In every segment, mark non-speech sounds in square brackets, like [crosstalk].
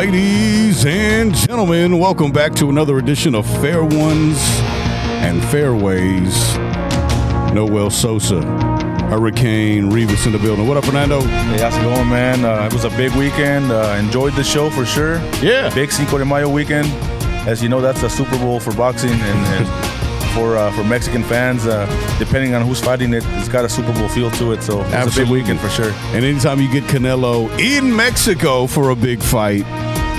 Ladies and gentlemen, welcome back to another edition of Fair Ones and Fairways. Noel Sosa, Hurricane Revis in the building. What up, Fernando? Hey, how's it going, man? Uh, it was a big weekend. Uh, enjoyed the show for sure. Yeah. Big Cinco de Mayo weekend. As you know, that's a Super Bowl for boxing and, and for uh, for Mexican fans. Uh, depending on who's fighting it, it's got a Super Bowl feel to it. So it's a Absolutely. big weekend for sure. And anytime you get Canelo in Mexico for a big fight,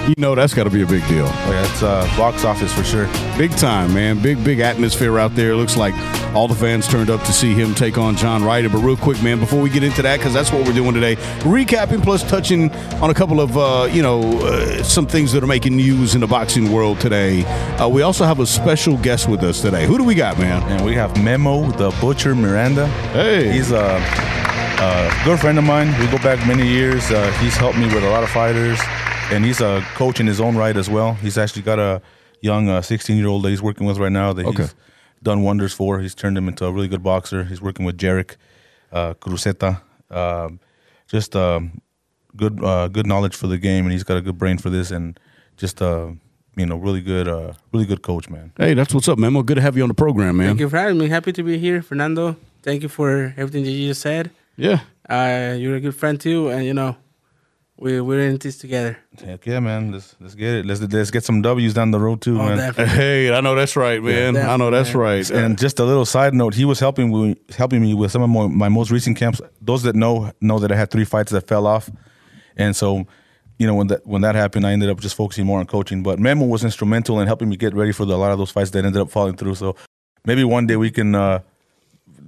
you know that's got to be a big deal. Oh, yeah, it's uh, box office for sure. Big time, man. Big, big atmosphere out there. Looks like all the fans turned up to see him take on John Ryder. But real quick, man, before we get into that, because that's what we're doing today, recapping plus touching on a couple of, uh, you know, uh, some things that are making news in the boxing world today. Uh, we also have a special guest with us today. Who do we got, man? And we have Memo, the Butcher Miranda. Hey. He's a, a good friend of mine. We go back many years. Uh, he's helped me with a lot of fighters, and he's a coach in his own right as well. He's actually got a young 16 year old that he's working with right now that Okay. he's done wonders for. He's turned him into a really good boxer. He's working with Jarek uh, Cruzeta. Um, just um, good uh, good knowledge for the game, and he's got a good brain for this, and just uh, you know really good uh, really good coach, man. Hey, that's what's up, Memo. Good to have you on the program, man. Thank you for having me. Happy to be here, Fernando. Thank you for everything that you just said. Yeah. Uh, you're a good friend too, and you know, we we're in this together. Heck yeah, man. Let's let's get it. Let's let's get some W's down the road too, Oh, man. definitely. [laughs] Hey, I know that's right, man. I know that's right. And just a little side note, he was helping me helping me with some of my, my most recent camps. Those that know know that I had three fights that fell off, and so you know when that when that happened, I ended up just focusing more on coaching. But Memo was instrumental in helping me get ready for the, a lot of those fights that ended up falling through. So maybe one day we can uh,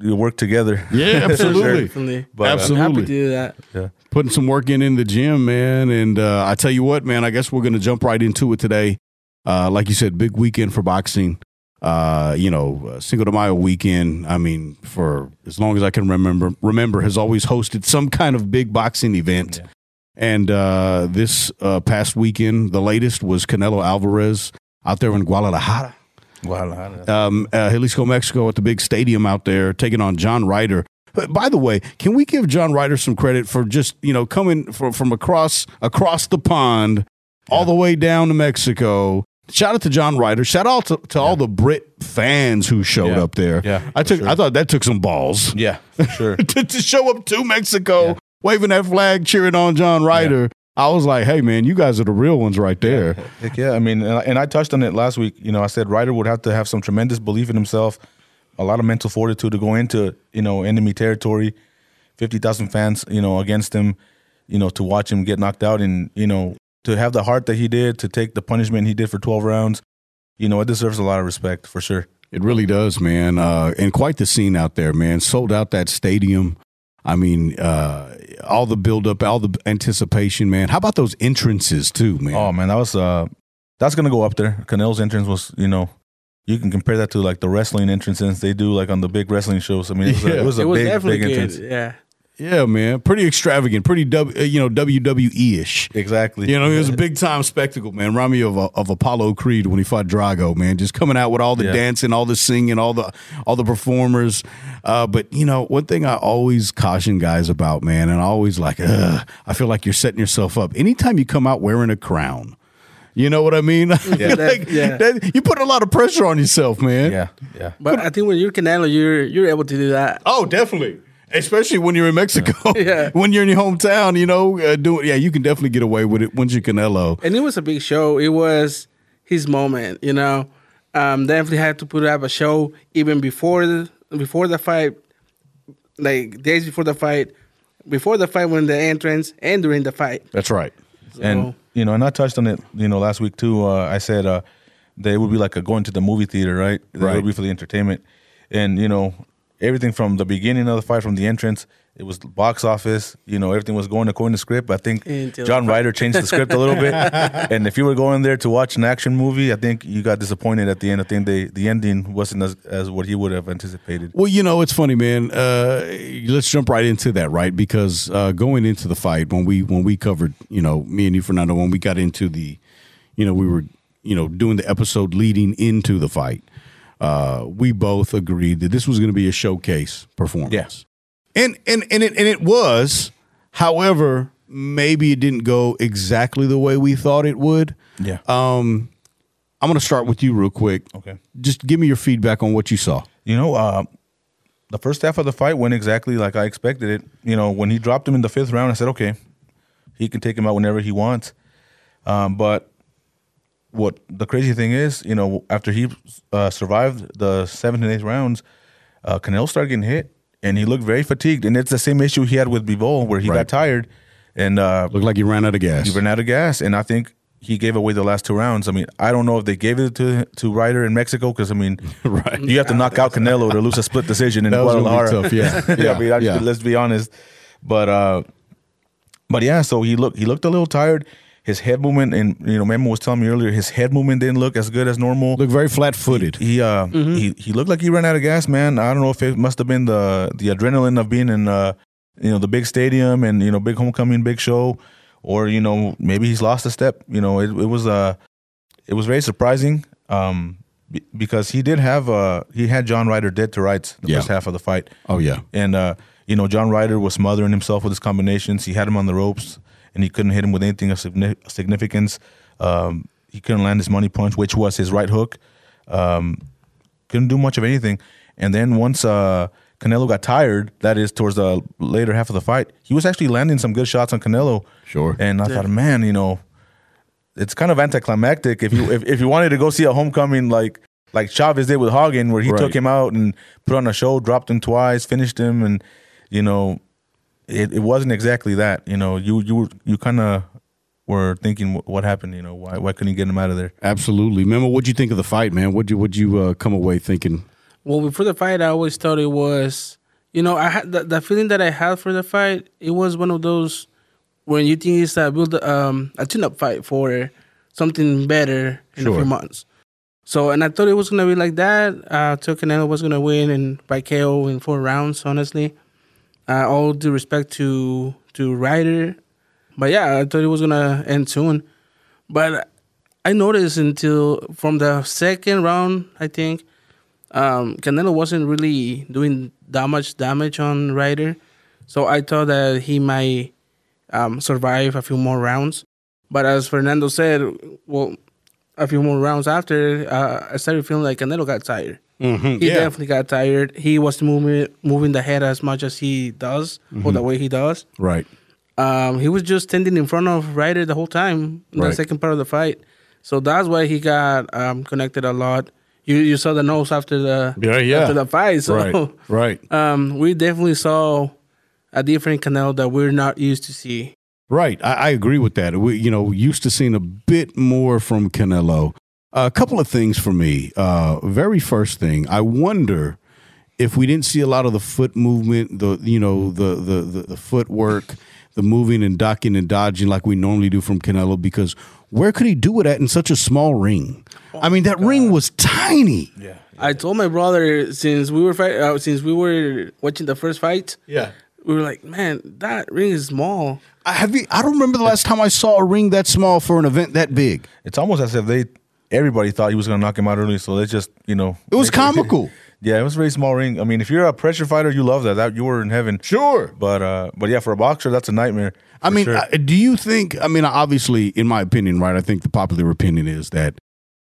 work together. yeah, [laughs] absolutely. Definitely. But, uh, I'm happy to do that. yeah. putting some work in in the gym, man. And uh, I tell you what, man, I guess we're going to jump right into it today. Uh, like you said, big weekend for boxing. Uh, you know, uh, Cinco de Mayo weekend. I mean, for as long as I can remember, remember has always hosted some kind of big boxing event. And uh, this uh, past weekend, the latest was Canelo Alvarez out there in Guadalajara Wow. um, uh, Jalisco, Mexico, at the big stadium out there, taking on John Ryder. By the way, can we give John Ryder some credit for just you know coming from from across across the pond, all the way down to Mexico? Shout out to John Ryder. Shout out to, to all the Brit fans who showed Yeah. up there. Yeah, I took. sure. I thought that took some balls Yeah, for sure. [laughs] to, to show up to Mexico, waving that flag, cheering on John Ryder. I was like, hey man, you guys are the real ones right there. [laughs] Heck yeah, I mean, and I, and I touched on it last week. You know, I said Ryder would have to have some tremendous belief in himself, a lot of mental fortitude to go into you know enemy territory, fifty thousand fans, you know, against him, you know, to watch him get knocked out, and you know, to have the heart that he did, to take the punishment he did for twelve rounds, you know, it deserves a lot of respect for sure. It really does, man. Uh, and quite the scene out there, man. Sold out that stadium. I mean, uh, all the buildup, all the anticipation, man. How about those entrances too, man? Oh man, that was uh, that's gonna go up there. Canelo's entrance was, you know. You can compare that to like the wrestling entrances they do, like on the big wrestling shows. I mean, it was Yeah. a, it was a it was big, definitely big good. entrance. Yeah. Yeah, man. Pretty extravagant, pretty w, uh, you know WWE ish. Exactly. You know, it was a big time spectacle, man. Remind me of uh, of Apollo Creed when he fought Drago, man. Just coming out with all the Yeah. dancing, all the singing, all the all the performers. Uh, but you know, one thing I always caution guys about, man, and I always like, Ugh, I feel like you're setting yourself up. Anytime you come out wearing a crown, you know what I mean? [laughs] Yeah. Like, Yeah. that- you put a lot of pressure on yourself, man. Yeah, yeah. But I think when you're Canelo, you're you're able to do that. Oh, definitely. Especially when you're in Mexico. [laughs] Yeah. [laughs] when you're in your hometown, you know, uh, doing yeah, you can definitely get away with it once you're Canelo. And it was a big show. It was his moment, you know. Um, definitely had to put up a show even before the before the fight, like days before the fight, before the fight, when the entrance, and during the fight. That's right. and you know, and I touched on it, you know, last week too. Uh, I said uh, that it would be like a going to the movie theater, right? That Right. It would be for the entertainment, and you know, everything from the beginning of the fight, from the entrance, it was box office. You know, everything was going according to script. I think Until John. Ryder changed the script a little bit, [laughs] and if you were going there to watch an action movie, I think you got disappointed at the end. I think they the ending wasn't as, as what he would have anticipated. Well, you know, it's funny, man. Uh, let's jump right into that, right? Because uh, going into the fight, when we when we covered, you know, me and you, Fernando, when we got into the, you know, we were, you know, doing the episode leading into the fight. Uh, we both agreed that this was going to be a showcase performance. Yeah. and and and it and it was. However, maybe it didn't go exactly the way we thought it would. Yeah. Um, I'm going to start with you real quick. Okay. Just give me your feedback on what you saw. You know, uh, the first half of the fight went exactly like I expected it. You know, when he dropped him in the fifth round, I said, okay, he can take him out whenever he wants. Um, but what the crazy thing is, you know, after he uh, survived the seventh and eighth rounds, uh, Canelo started getting hit, and he looked very fatigued. And it's the same issue he had with Bivol, where he Right. got tired and uh, Looked like he ran out of gas. he ran out of gas. And I think he gave away the last two rounds. I mean, I don't know if they gave it to to Ryder in Mexico because I mean, [laughs] Right. you have to knock out Canelo to lose a split decision in That was gonna be Guadalajara. tough, yeah. [laughs] yeah, I mean, I- Yeah. let's be honest. But uh, but yeah, so he looked he looked a little tired. His head movement and you know, Memo was telling me earlier, his head movement didn't look as good as normal. Looked very flat footed. He uh he he looked like he ran out of gas, man. I don't know if it must have been the the adrenaline of being in uh you know the big stadium and you know big homecoming, big show, or you know maybe he's lost a step. You know it it was uh it was very surprising um because he did have uh he had John Ryder dead to rights the Yeah. first half of the fight, Oh, yeah. and uh you know John Ryder was smothering himself with his combinations. He had him on the ropes and he couldn't hit him with anything of significance. Um, he couldn't land his money punch, which was his right hook. Um, couldn't do much of anything. And then once uh, Canelo got tired, that is towards the later half of the fight, he was actually landing some good shots on Canelo. Sure. And I thought, man, you know, it's kind of anticlimactic if you [laughs] if, if you wanted to go see a homecoming like like Chavez did with Haugen, where he Right. took him out and put on a show, dropped him twice, finished him, and you know, it, it wasn't exactly that. You know, you you you kind of were thinking what happened. You know, why why couldn't he get him out of there? Absolutely. Memo, what'd you think of the fight, man? What'd you, what'd you uh, come away thinking? Well, before the fight, I always thought it was, you know, I had the, the feeling that I had for the fight. It was one of those when you think it's a build um, a tune-up fight for something better in a few months. So, and I thought it was gonna be like that. Uh, thought Canelo was gonna win and by KO in four rounds. Honestly, uh, all due respect to to Ryder, but yeah, I thought it was gonna end soon. But I noticed until from the second round, I think um, Canelo wasn't really doing that much damage on Ryder, so I thought that he might um, survive a few more rounds. But as Fernando said, well, a few more rounds after, uh, I started feeling like Canelo got tired. Mm-hmm. He definitely got tired. He was moving moving the head as much as he does, or the way he does. Right. Um, he was just standing in front of Ryder the whole time in Right. the second part of the fight. So that's why he got um, connected a lot. You you saw the nose after the Yeah, yeah. after the fight. So Right. [laughs] Right. um, we definitely saw a different Canelo that we're not used to see. Right. I, I agree with that. We, you know, used to seeing a bit more from Canelo. A couple of things for me. Uh, very first thing, I wonder if we didn't see a lot of the foot movement, the you know the the the, the footwork, the moving and ducking and dodging like we normally do from Canelo. Because where could he do it at in such a small ring? I mean, that ring was tiny. Yeah. I told my brother since we were fight, uh, since we were watching the first fight, Yeah. we were like, man, that ring is small. I have you, I don't remember the last time I saw a ring that small for an event that big. It's almost as if they everybody thought he was going to knock him out early, so they just you know It was make [laughs] comical. Yeah, it was a very small ring. I mean, if you're a pressure fighter, you love that. That you were in heaven. Sure. But uh, but yeah, for a boxer, that's a nightmare. I mean, sure. uh, do you think? I mean, obviously, in my opinion, right? I think the popular opinion is that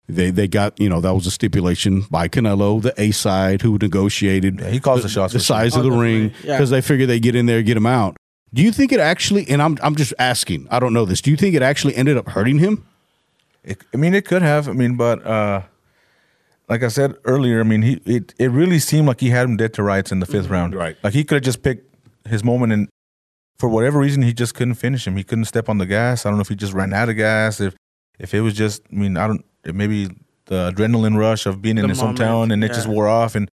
they they got you know that was a stipulation by Canelo, the A side, who negotiated. Yeah, he calls the shots the size of the definitely. ring Yeah. because they figure they get in there, get him out. Do you think it actually? And I'm I'm just asking. I don't know this. Do you think it actually ended up hurting him? It, I mean, it could have. I mean, but uh, like I said earlier, I mean, he it, it really seemed like he had him dead to rights in the 5th round. Right. Like he could have just picked his moment, and for whatever reason, he just couldn't finish him. He couldn't step on the gas. I don't know if he just ran out of gas. If if it was just, I mean, I don't. Maybe the adrenaline rush of being in The his moment, hometown, and it just wore off, and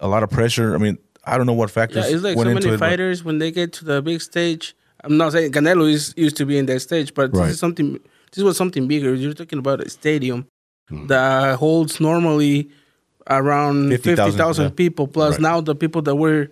a lot of pressure. I mean, I don't know what factors Yeah, it's like so many it. fighters when they get to the big stage. I'm not saying Canelo is used to be in that stage, but Right. this is something. This was something bigger. You're talking about a stadium Hmm. that holds normally around 50,000, fifty thousand yeah. people. Plus Right. now the people that were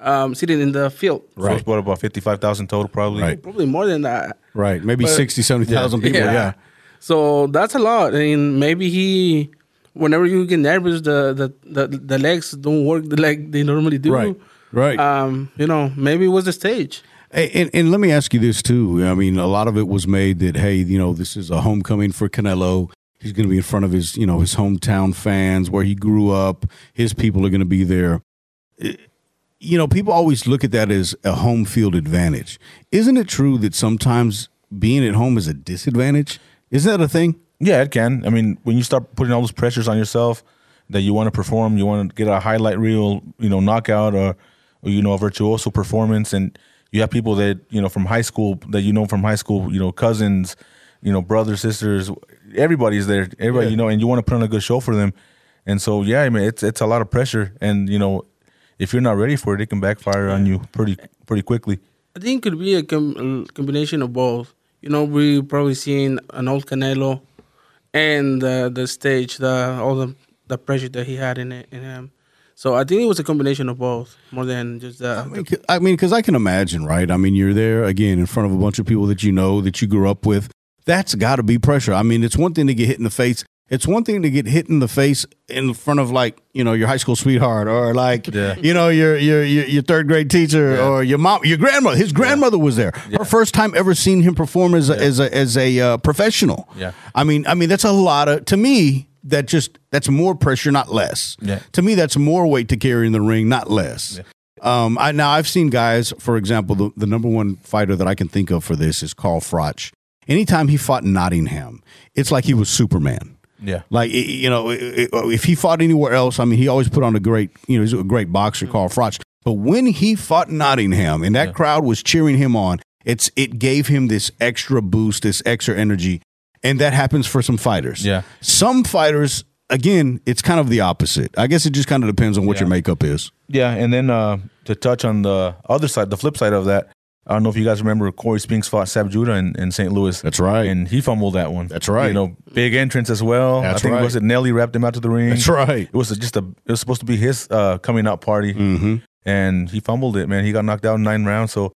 um, sitting in the field, So it's what about fifty five thousand total, probably. Right. probably more than that. Right. Maybe But- 60, 70,000 people. Yeah. [laughs] So that's a lot, I and maybe he, whenever you get nervous, the the the, the legs don't work like they normally do. Right. Right. Um, you know, maybe it was the stage. And, and let me ask you this too. I mean, a lot of it was made that hey, you know, this is a homecoming for Canelo. He's going to be in front of his, you know, his hometown fans where he grew up. His people are going to be there. You know, people always look at that as a home field advantage. Isn't it true that sometimes being at home is a disadvantage? Is that a thing? Yeah, it can. I mean, when you start putting all those pressures on yourself that you want to perform, you want to get a highlight reel, you know, knockout or, or you know, a virtuoso performance, and you have people that you know from high school that you know from high school, you know, cousins, you know, brothers, sisters, everybody's there, everybody, Yeah. you know, and you want to put on a good show for them, and so yeah, I mean, it's it's a lot of pressure, and you know, if you're not ready for it, it can backfire on you pretty pretty quickly. I think it could be a, com- a combination of both. You know, we probably seen an old Canelo, and uh, the stage, the all the the pressure that he had in it in him. So I think it was a combination of both, more than just the. I mean, c- I mean, because I can imagine, right? I mean, you're there again in front of a bunch of people that you know that you grew up with. That's got to be pressure. I mean, it's one thing to get hit in the face. It's one thing to get hit in the face in front of like you know your high school sweetheart or like Yeah. you know your your your, your third grade teacher Yeah. or your mom, your grandmother. His grandmother was there. Her first time ever seeing him perform as a, as a as a uh, professional. Yeah. I mean, I mean that's a lot of to me. That just that's more pressure, not less. Yeah. To me, that's more weight to carry in the ring, not less. Um, I now I've seen guys, for example, the, the number one fighter that I can think of for this is Carl Froch. Anytime he fought Nottingham, it's like he was Superman. Yeah, Like you know, i- if he fought anywhere else, I mean, he always put on a great, you know, he's a great boxer, Carl Froch. But when he fought Nottingham and that crowd was cheering him on, it's it gave him this extra boost, this extra energy, and that happens for some fighters. Yeah. some fighters, again, it's kind of the opposite. I guess it just kind of depends on what Yeah. your makeup is. Yeah, and then uh, to touch on the other side, the flip side of that, I don't know if you guys remember Corey Spinks fought Zab Judah in, in St. Louis. That's right. And he fumbled that one. That's right. You know, big entrance as well. That's I think right. was it Nelly rapped him out to the ring. That's right. It was just a. It was supposed to be his uh, coming out party, Mm-hmm. and he fumbled it. Man, he got knocked out in nine rounds. So,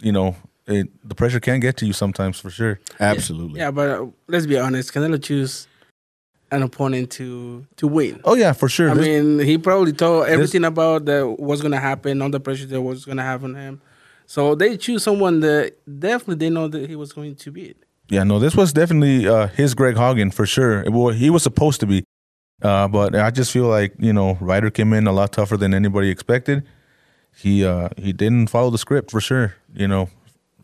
you know, it, the pressure can get to you sometimes for sure. Absolutely. yeah, but uh, let's be honest, Canelo choose an opponent to to win. Oh yeah, for sure. I This- mean, he probably told everything about the what's gonna happen, all the pressure that was gonna have on him. So they choose someone that definitely they know that he was going to beat. Yeah, no, this was definitely uh, his Greg Haugen for sure. Well, he was supposed to be, uh, but I just feel like you know Ryder came in a lot tougher than anybody expected. He uh, he didn't follow the script for sure. You know,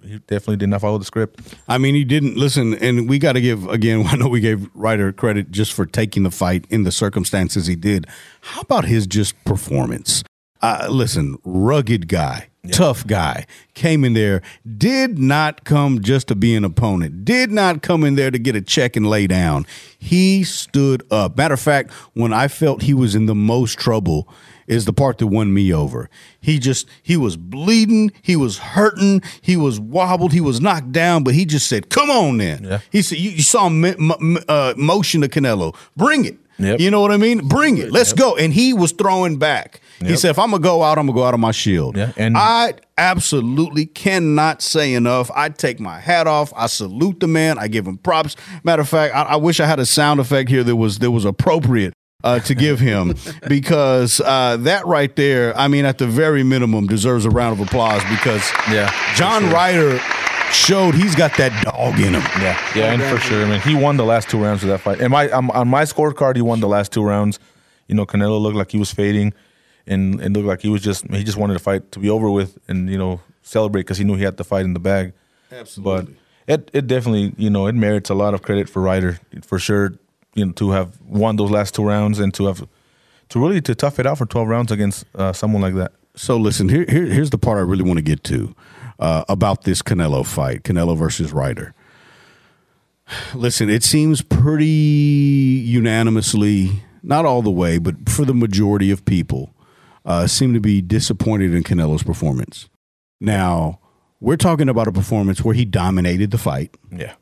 he definitely did not follow the script. I mean, he didn't listen, and we got to give again. [laughs] I know we gave Ryder credit just for taking the fight in the circumstances he did. How about his just performance? Uh, listen, rugged guy, tough guy, came in there, did not come just to be an opponent, did not come in there to get a check and lay down. He stood up. Matter of fact, when I felt he was in the most trouble, is the part that won me over. He just he was bleeding, he was hurting, he was wobbled, he was knocked down, but he just said, "Come on, then." Yeah. He said, "You, you saw him m- uh, motion to Canelo, bring it." Yep. You know what I mean? Bring it. Let's go. And he was throwing back. He said, "If I'm gonna go out, I'm gonna go out of my shield." Yeah, and- I absolutely cannot say enough. I take my hat off. I salute the man. I give him props. Matter of fact, I, I wish I had a sound effect here that was that was appropriate uh, to give him [laughs] because uh, that right there, I mean, at the very minimum, deserves a round of applause because Yeah, John Ryder showed he's got that dog in him. Yeah, yeah, and for sure. I mean, he won the last two rounds of that fight. And my um, on my scorecard, he won the last two rounds. You know, Canelo looked like he was fading, and it looked like he was just he just wanted the fight to be over with, and you know, celebrate because he knew he had the fight in the bag. Absolutely. But it it definitely you know it merits a lot of credit for Ryder for sure. You know, to have won those last two rounds and to have to really to tough it out for twelve rounds against uh, someone like that. So listen, here, here here's the part I really want to get to uh, about this Canelo fight, Canelo versus Ryder. Listen, it seems pretty unanimously, not all the way, but for the majority of people, uh, seem to be disappointed in Canelo's performance. Now, we're talking about a performance where he dominated the fight, Yeah,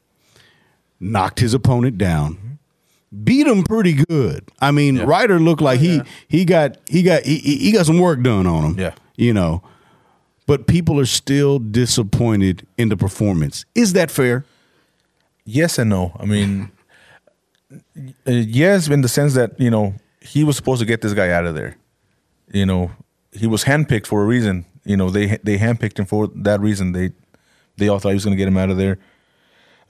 knocked his opponent down, beat him pretty good. I mean, Ryder looked like he he got he got he, he he got some work done on him. Yeah. you know, but people are still disappointed in the performance. Is that fair? yes and no. I mean, [laughs] uh, yes, in the sense that you know he was supposed to get this guy out of there. You know, he was handpicked for a reason, you know they they handpicked him for that reason. They they all thought he was going to get him out of there,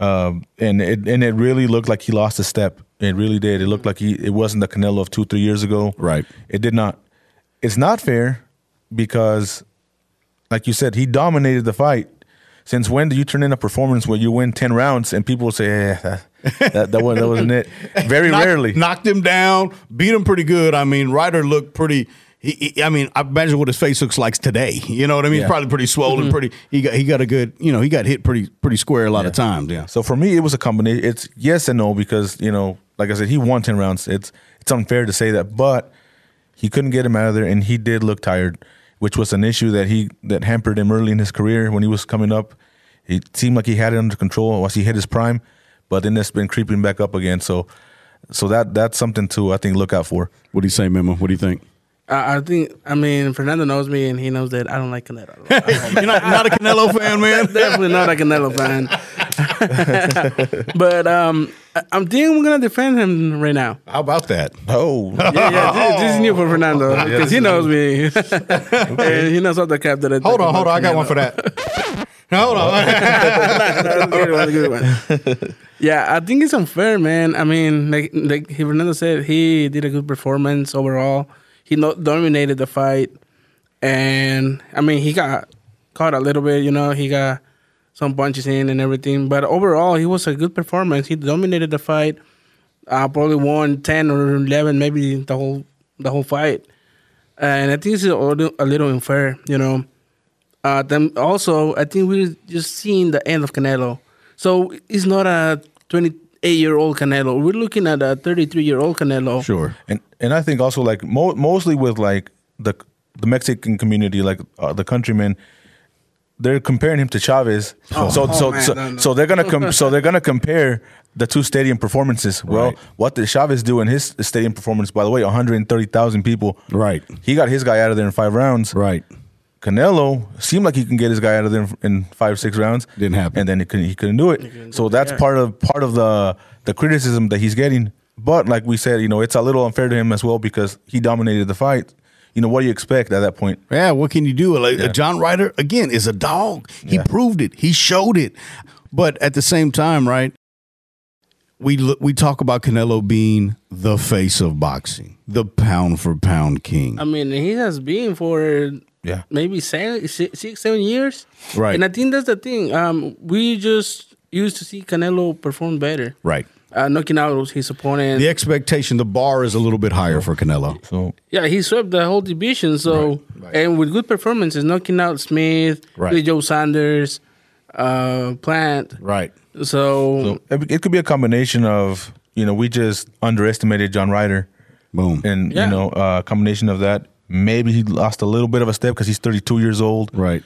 um, and it and it really looked like he lost a step. It really did. It looked like he it wasn't the Canelo of two three years ago. Right. It did not. It's not fair because, like you said, he dominated the fight. Since when do you turn in a performance where you win ten rounds and people say, eh, that, that, that, wasn't, that wasn't it? [laughs] Very rarely. knocked him down, beat him pretty good. I mean, Ryder looked pretty. He, he- I mean, I imagine what his face looks like today. You know what I mean? Yeah. He's probably pretty swollen, mm-hmm. pretty. He got he got a good. You know, he got hit pretty pretty square a lot of times. Yeah. So for me, it was a combination. It's yes and no because you know, like I said, he won ten rounds. It's it's unfair to say that, but he couldn't get him out of there, and he did look tired, which was an issue that he that hampered him early in his career when he was coming up. It seemed like he had it under control once he hit his prime, but then it's been creeping back up again. So, so that that's something to I think look out for. What do you say, Memo? What do you think? I, I think. I mean, Fernando knows me, and he knows that I don't like Canelo. [laughs] You're not, not a Canelo fan, man. [laughs] Definitely not a Canelo fan. [laughs] but um, I- I'm thinking we're gonna defend him right now. How about that? Oh, Yeah, yeah. This, this is new for Fernando because he knows me, and he knows all the cap that I. Hold on, hold about on. I got one for that. hold on. That's a good one, good one. Yeah, I think it's unfair, man. I mean, like like Fernando said, he did a good performance overall. He no, dominated the fight, and I mean, he got caught a little bit. You know, he got some punches in and everything, but overall, he was a good performance. He dominated the fight. Uh, probably won ten or eleven, maybe the whole the whole fight. And I think it's a little, a little unfair, you know. Uh, then also, I think we're just seeing the end of Canelo. So it's not a 28 year old Canelo. We're looking at a 33 year old Canelo. Sure. and and I think also like mo- mostly with like the the Mexican community, like uh, the countrymen, they're comparing him to Chavez. Oh, so oh, so man, so, no, no. so they're gonna [laughs] com- so they're gonna compare the two stadium performances. Well, Right. what did Chavez do in his stadium performance? By the way, 130,000 people. Right. He got his guy out of there in five rounds. Right. Canelo seemed like he can get his guy out of there in- in five six rounds. Didn't happen. and then he couldn't he couldn't do it. so that's yeah. part of part of the the criticism that he's getting. But like we said, you know, it's a little unfair to him as well because he dominated the fight. You know, what do you expect at that point? Yeah, what can you do? Like, John Ryder again is a dog. He Yeah. proved it. He showed it. But at the same time, right? We look, we talk about Canelo being the face of boxing, the pound for pound king. I mean, he has been for Yeah. maybe seven, six, six, seven years. Right. And I think that's the thing. Um, we just used to see Canelo perform better, right. uh, knocking out his opponent. The expectation, the bar is a little bit higher for Canelo. So Yeah, he swept the whole division. So Right, right. and with good performances, knocking out Smith, Right. Joe Saunders, uh, Plant. Right. So, so it, it could be a combination of you know we just underestimated John Ryder, Boom. and Yeah. you know a combination of that. Maybe he lost a little bit of a step because he's 32 years old. right.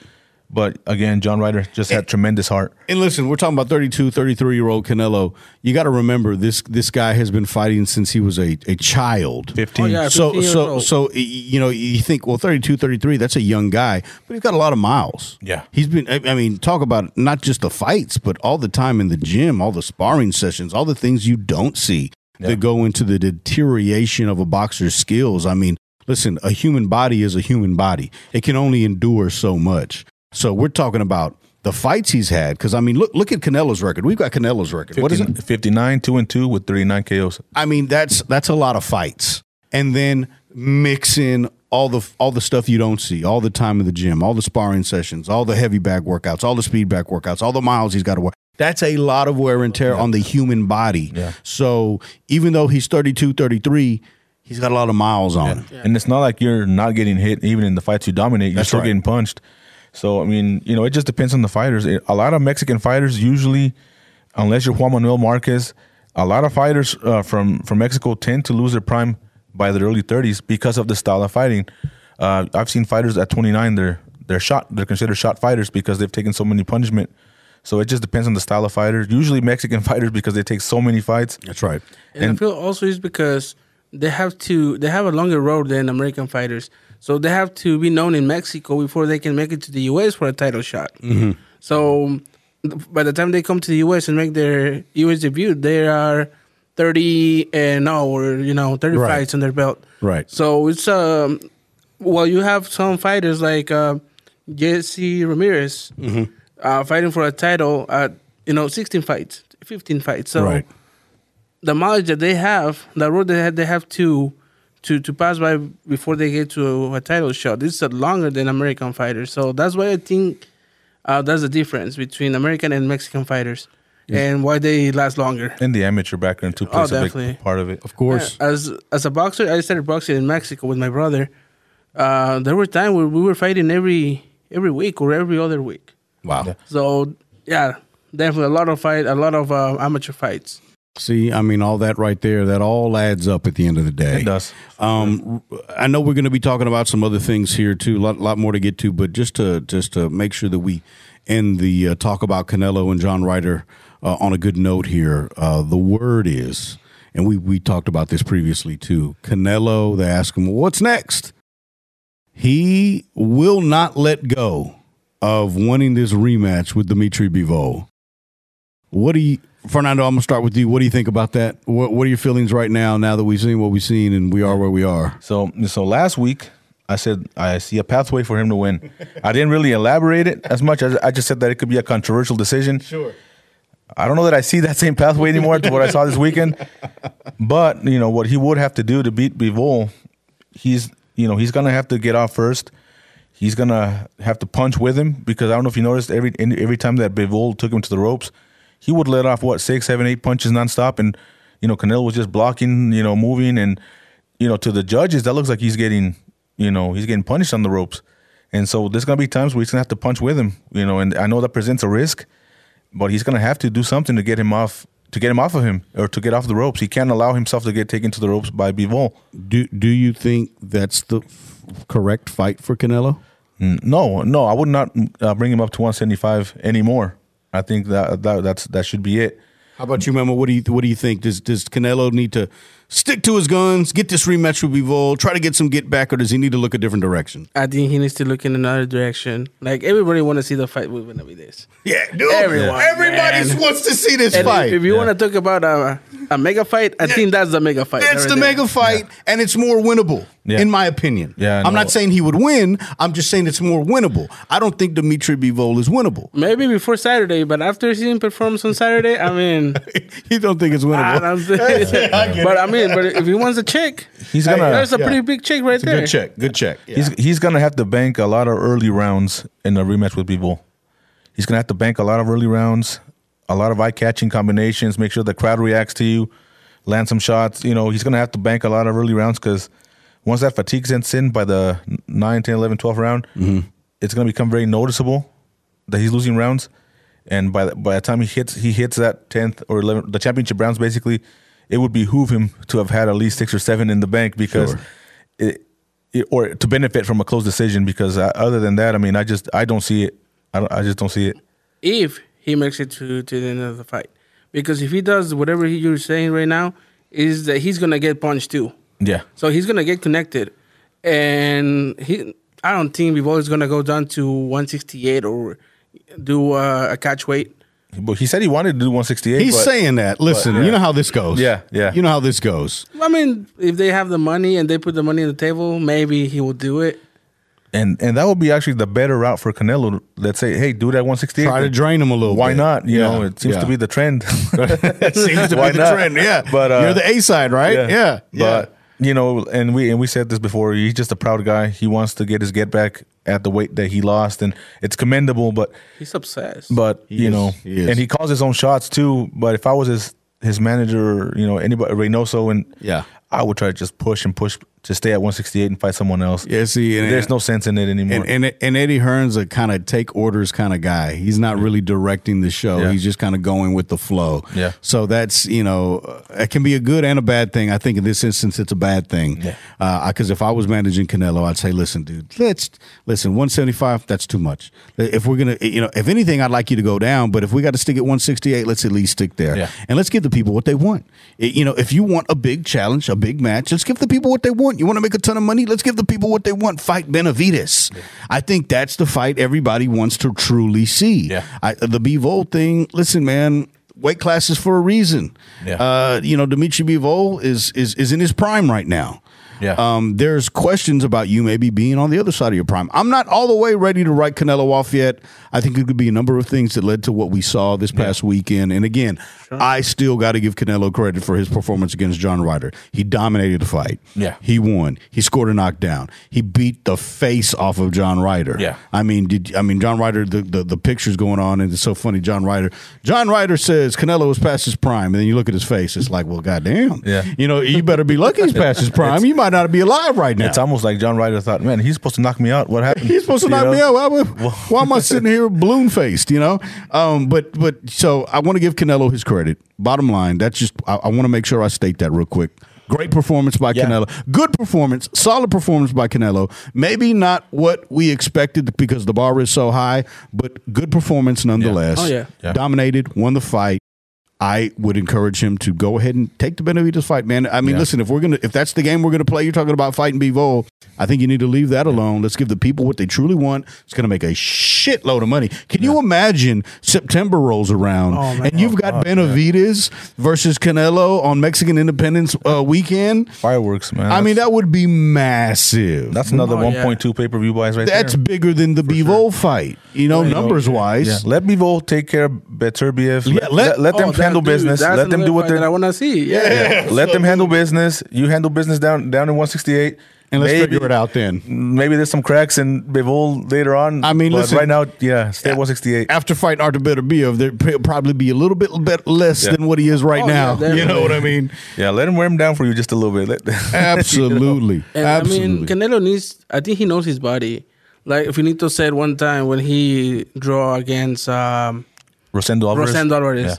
But again, John Ryder just had tremendous heart. And listen, we're talking about 32, 33 year old Canelo. You got to remember this this guy has been fighting since he was a, a child. 15. Oh, yeah. So 15 years so old. so you know you think well 32 33 that's a young guy but he's got a lot of miles. Yeah. He's been I I mean talk about not just the fights but all the time in the gym, all the sparring sessions, all the things you don't see that go into the deterioration of a boxer's skills. I mean, listen, a human body is a human body. It can only endure so much. So we're talking about the fights he's had cuz I mean look look at Canelo's record. We've got Canelo's record. What is it? 59, 2 and 2 with 39 KOs. I mean, that's that's a lot of fights, and then mix in all the all the stuff you don't see, all the time in the gym, all the sparring sessions, all the heavy bag workouts, all the speed bag workouts, all the miles he's got to work. That's a lot of wear and tear on the human body. Yeah. So even though he's 32, 33, he's got a lot of miles on him. And it's not like you're not getting hit even in the fights you dominate. You're That's still right. getting punched. So I mean, you know, it just depends on the fighters. It- a lot of Mexican fighters usually, unless you're Juan Manuel Marquez, a lot of fighters uh, from from Mexico tend to lose their prime by their early 30s because of the style of fighting. Uh, I've seen fighters at 29. They're they're shot. They're considered shot fighters because they've taken so many punishment. So it just depends on the style of fighter. Usually Mexican [laughs] fighters because they take so many fights. That's right. and, I feel also is because they have to they have a longer road than American fighters. So they have to be known in Mexico before they can make it to the US for a title shot. Mm-hmm. So by the time they come to the US and make their US debut, they are 30 and no or you know 30 Right. fights on their belt. Right. So it's um well you have some fighters like uh Jesse Ramirez Mm-hmm. uh, fighting for a title at you know 16 fights, 15 fights. So Right. The mileage that they have, the road they have, they have to to to pass by before they get to a title shot. This is longer than American fighters, so that's why I think uh, that's the difference between American and Mexican fighters, and why they last longer. And the amateur background too plays a Oh, definitely. big part of it. Of course. As as a boxer, I started boxing in Mexico with my brother. Uh, there were times where we were fighting every every week or every other week. Wow. Yeah. So yeah, definitely a lot of fight, a lot of uh, amateur fights. See, I mean, all that right there, that all adds up at the end of the day. It does. Um, I know we're going to be talking about some other things here too, a lot, lot more to get to, but just to just to make sure that we end the uh, talk about Canelo and John Ryder uh, on a good note here. Uh, the word is, and we we talked about this previously too. Canelo, they ask him, "What's next?" He will not let go of wanting this rematch with Dimitri Bivol. What do you, Fernando? I'm gonna start with you. What do you think about that? What What are your feelings right now? Now that we've seen what we've seen and we are where we are. So so last week I said I see a pathway for him to win. I didn't really elaborate it as much as I just said that it could be a controversial decision. Sure. I don't know that I see that same pathway anymore to what I saw this weekend. But you know what he would have to do to beat Bivol, he's you know he's gonna have to get off first. He's gonna have to punch with him because I don't know if you noticed every every time that Bivol took him to the ropes, he would let off what six, seven, eight punches nonstop, and you know Canelo was just blocking, you know, moving, and you know to the judges that looks like he's getting, you know, he's getting punished on the ropes, and so there's gonna be times where he's gonna have to punch with him, you know, and I know that presents a risk, but he's gonna have to do something to get him off to get him off of him or to get off the ropes. He can't allow himself to get taken to the ropes by Bivol. Do Do you think that's the f- correct fight for Canelo? No, no, I would not uh, bring him up to 175 anymore. I think that, that that's that should be it. How about you, Memo? What do you What do you think? Does Does Canelo need to stick to his guns, get this rematch with Bivol, try to get some get back, or does he need to look a different direction? I think he needs to look in another direction. Like everybody want to see the fight with Benavides. Yeah, dude. Everyone, everybody man. wants to see this And fight. if, if you want to talk about a, a mega fight, I think that's the mega fight. It's right the there. mega fight, and it's more winnable, Yeah. in my opinion. Yeah, I I'm not saying he would win. I'm just saying it's more winnable. I don't think Dimitri Bivol is winnable. Maybe before Saturday, but after seeing him performance on Saturday, I mean, [laughs] you don't think it's I winnable? don't think. [laughs] but I mean, but if he wants a check, He's gonna That's a yeah. pretty big check right there. Good check. Good check. he's he's gonna have to bank a lot of early rounds in the rematch with people. He's gonna have to bank a lot of early rounds, a lot of eye catching combinations. Make sure the crowd reacts to you, land some shots. You know he's gonna have to bank a lot of early rounds because once that fatigue sets in by the 9, 10, 11, 12 round, mm-hmm. it's gonna become very noticeable that he's losing rounds. And by the, by the time he hits he hits that tenth or 11th, the championship rounds, basically, it would behoove him to have had at least six or seven in the bank because Sure. it, it, or to benefit from a close decision. Because uh, other than that, I mean, I just I don't see it. I don't, I just don't see it. If he makes it to, to the end of the fight, because if he does whatever he, you're saying right now, is that he's gonna get punched too. Yeah, So he's gonna get connected, and he. I don't think Bivol is gonna go down to 168 or do uh, a catch weight. But he said he wanted to do 168. He's but, saying that. Listen, yeah. you know how this goes. Yeah, yeah. You know how this goes. I mean, if they have the money and they put the money on the table, maybe he will do it. and and that would be actually the better route for Canelo. Let's say, hey, do that 168. Try to drain him a little. Why bit. not? You Yeah, know, it seems yeah. to be the trend. [laughs] [laughs] it seems to Why be the not? trend. Yeah, But, uh, you're the A side, right? Yeah, yeah. But you know, and we and we said this before. He's just a proud guy. He wants to get his get back at the weight that he lost, and it's commendable. But He's obsessed. but He you is. know, He and he calls his own shots too. But if I was his his manager, you know, anybody Reynoso, and Yeah. I would try to just push and push to stay at 168 and fight someone else. yeah. See, and, There's no sense in it anymore. And, and and Eddie Hearn's a kind of take orders kind of guy. He's not really directing the show. Yeah. He's just kind of going with the flow. Yeah. So that's you know uh, it can be a good and a bad thing. I think in this instance it's a bad thing. Yeah. Because if I was managing Canelo, I'd say, listen, dude, let's listen. 175, that's too much. If we're gonna, you know, if anything, I'd like you to go down. But if we got to stick at 168, let's at least stick there. Yeah. And let's give the people what they want. It- you know, if you want a big challenge, a big match, let's give the people what they want. You want to make a ton of money? Let's give the people what they want. Fight Benavides. I think that's the fight everybody wants to truly see. Yeah. I, the Bivol thing. Listen, man. Weight classes for a reason. Yeah. Uh, you know, Dimitri Bivol is is is in his prime right now. Yeah. Um, there's questions about you maybe being on the other side of your prime. I'm not all the way ready to write Canelo off yet. I think it could be a number of things that led to what we saw this past weekend. And again, I still got to give Canelo credit for his performance against John Ryder. He dominated the fight. Yeah. He won. He scored a knockdown. He beat the face off of John Ryder. Yeah. I mean, did I mean John Ryder? The, the the pictures going on, and it's so funny. John Ryder. John Ryder says Canelo was past his prime, and then you look at his face. It's like, well, goddamn. Yeah. You know, you better be lucky he's past his [laughs] prime. You might not be alive right now. It's almost like John Ryder thought, man, he's supposed to knock me out. What happened? He's supposed to You knock know? me out. Why, why, [laughs] why am I sitting here balloon faced? You know, um, but but so I want to give Canelo his credit. Bottom line, that's just I, I want to make sure I state that real quick. Great performance by Yeah. Canelo. Good performance, solid performance by Canelo. Maybe not what we expected because the bar is so high, but good performance nonetheless. Oh, yeah. Yeah. Dominated, won the fight. I would encourage him to go ahead and take the Benavides fight, man. I mean, Yeah. listen, if we're gonna, if that's the game we're gonna play, you're talking about fighting Bivol. I think you need to leave that alone. Let's give the people what they truly want. It's gonna make a shitload of money. Can you imagine September rolls around Oh, and you've got Benavides versus Canelo on Mexican Independence uh, weekend? Fireworks, man. I mean, that would be massive. that's another Oh, yeah. 1.2 pay per view buys right there. That's there. bigger than the Bivol fight. You know, Right. numbers wise. Yeah. Let Bivol take care of Beterbiev. Yeah, let, let- let, let them Oh, that- handle dude, business. that's Let them do what fight that I they're. want to see. Yeah. Yeah. Let them handle business. You handle business down down in 168. And let's Maybe- figure it out then. Maybe there's some cracks in Bivol later on. I mean, but listen- right now, yeah, stay at 168. after fighting Artur Beterbiev, there will probably be a little bit, bit less Yeah. than what he is right Oh, yeah, now. [laughs] you know what I mean? Yeah, let him wear him down for you just a little bit. Let- [laughs] [laughs] Absolutely, And absolutely. I mean, Canelo needs. I think he knows his body. Like Finito said one time when he draw against um, Rosendo Alvarez. Rosendo Alvarez. Yeah.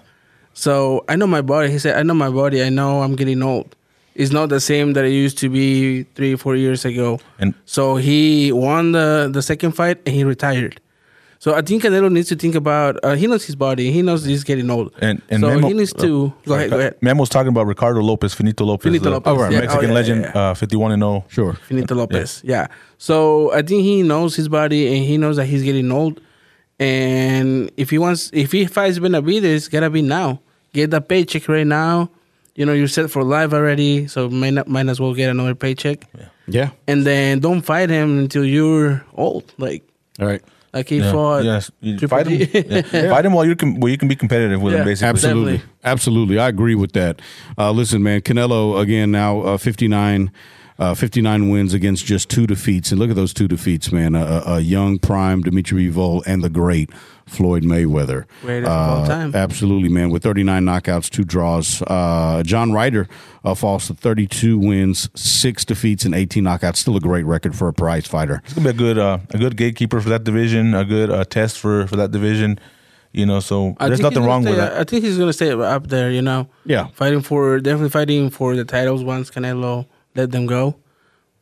So I know my body. He said, I know my body. I know I'm getting old. It's not the same that it used to be three, four years ago. And So he won the, the second fight and he retired. So I think Canelo needs to think about. Uh, he knows his body. He knows he's getting old. and and so Memo, he needs to go ahead. Go ahead. Memo's talking about Ricardo Lopez, Finito Lopez, Finito the Lopez, yeah. Mexican Oh, yeah, legend, yeah, Uh, 51 and 0. sure. Finito Lopez. Yeah. So I think he knows his body and he knows that he's getting old. And if he wants, if he fights Benavides, gotta be now. Get the paycheck right now. You know, you're set for life already, so might not, might as well get another paycheck. Yeah. And then don't fight him until you're old. Like All right. like he Yeah. fought. yes, you fight him. G. [laughs] yeah. Fight him while you can, while you can be competitive with Yeah, him. Basically, Absolutely. Definitely. Absolutely. I agree with that. Uh, listen, man, Canelo, again, now uh, 59, uh, 59 wins against just two defeats. And look at those two defeats, man. A, a, a young, prime Dimitri Bivol and the great Floyd Mayweather. Greatest of all Uh, time. Absolutely, man. With 39 knockouts, two draws. Uh, John Ryder uh, falls to 32 wins, six defeats, and 18 knockouts. Still a great record for a prize fighter. It's gonna be a good, uh, a good gatekeeper for that division, a good uh, test for for that division. You know, so I there's nothing wrong gonna with stay- that. I think he's gonna stay up there. You know. Yeah. Fighting for definitely fighting for the titles once Canelo let them go.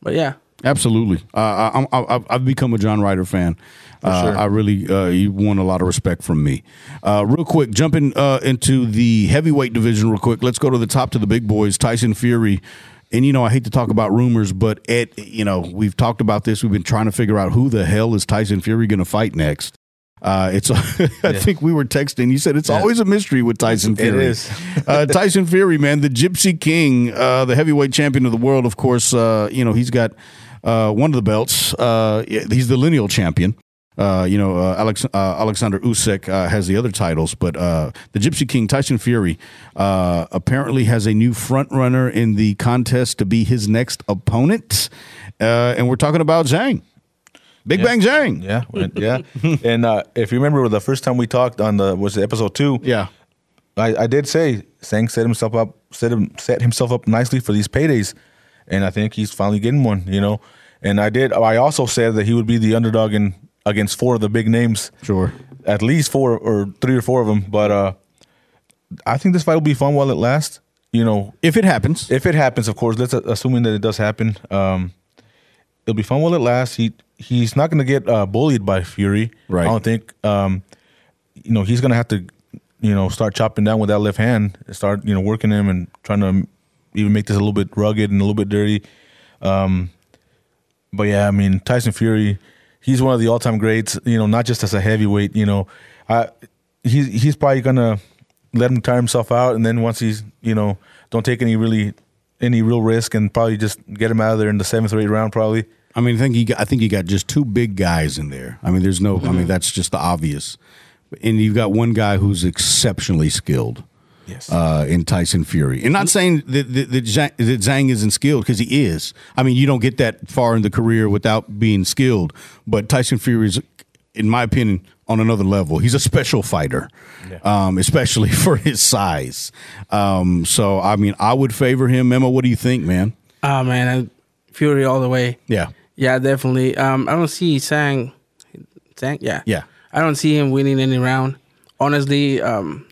But yeah. Absolutely. Uh, I, I'm- I, I've- I've become a John Ryder fan. Uh, sure. I really, uh, you won a lot of respect from me. Uh, real quick, jumping uh, into the heavyweight division, real quick. Let's go to the top to the big boys. Tyson Fury. And you know, I hate to talk about rumors, but Ed, you know, we've talked about this. We've been trying to figure out who the hell is Tyson Fury going to fight next. Uh, it's. [laughs] I think we were texting. You said it's always a mystery with Tyson Fury. is. uh, [laughs] Tyson Fury, man, the Gypsy King, uh, the heavyweight champion of the world. Of course, uh, you know he's got uh, one of the belts. Uh, he's the lineal champion. Uh, you know, uh, Alex, uh, Alexander Usyk uh, has the other titles, but uh, the Gypsy King, Tyson Fury, uh, apparently has a new front runner in the contest to be his next opponent, uh, and we're talking about Zhang, Big Yeah. Bang Zhang. Yeah, [laughs] yeah. [laughs] and uh, if you remember the first time we talked on the was it episode two, Yeah. I, I did say Zhang set himself up set him set himself up nicely for these paydays, and I think he's finally getting one. You know, and I did. I also said that he would be the underdog in against four of the big names, Sure. at least four or three or four of them. But uh, I think this fight will be fun while it lasts. You know, If it happens, if it happens, of course, let's uh, assuming that it does happen. Um, it'll be fun while it lasts. He he's not going to get uh, bullied by Fury. Right. I don't think. Um, you know, he's going to have to, you know, start chopping down with that left hand. Start you know working him and trying to even make this a little bit rugged and a little bit dirty. Um, but yeah, I mean Tyson Fury, he's one of the all-time greats. You know, not just as a heavyweight. You know, I he's he's probably gonna let him tire himself out, and then once he's you know don't take any really any real risk and probably just get him out of there in the seventh or eighth round, probably. I mean, I think you got, I think you got just two big guys in there. I mean, there's no. I mean, that's just the obvious. And you've got one guy who's exceptionally skilled. Yes. Uh, in Tyson Fury, and not saying that that, that, Zhang, that Zhang isn't skilled because he is. I mean, you don't get that far in the career without being skilled. But Tyson Fury is, in my opinion, on another level. He's a special fighter, um, especially [laughs] for his size. Um, so, I mean, I would favor him. Emma, what do you think, man? Oh man, I- Fury all the way. Yeah, Yeah, definitely. Um, I don't see Sang. Sang, yeah, Yeah. I don't see him winning any round. Honestly, um,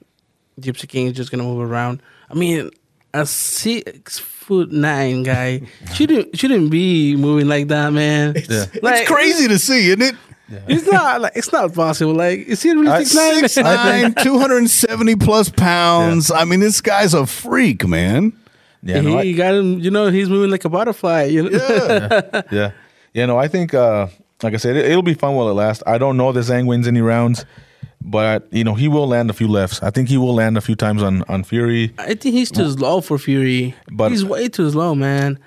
Gypsy King is just gonna move around. I mean, a six foot nine guy [laughs] shouldn't shouldn't be moving like that, man. Yeah. Like, it's crazy to see, isn't it? It's not like it's not possible. Like, is he really six nine? Six [laughs] nine, 270 plus pounds. I mean, this guy's a freak, man. Yeah, he no, I- got him. You know, he's moving like a butterfly. You know. Yeah. [laughs] yeah, yeah. No, I think, uh, like I said, it, it'll be fun while it lasts. I don't know if Zhang wins any rounds, but you know he will land a few lefts. I think he will land a few times on on Fury. I think he's too slow for Fury. But- he's way too slow, man.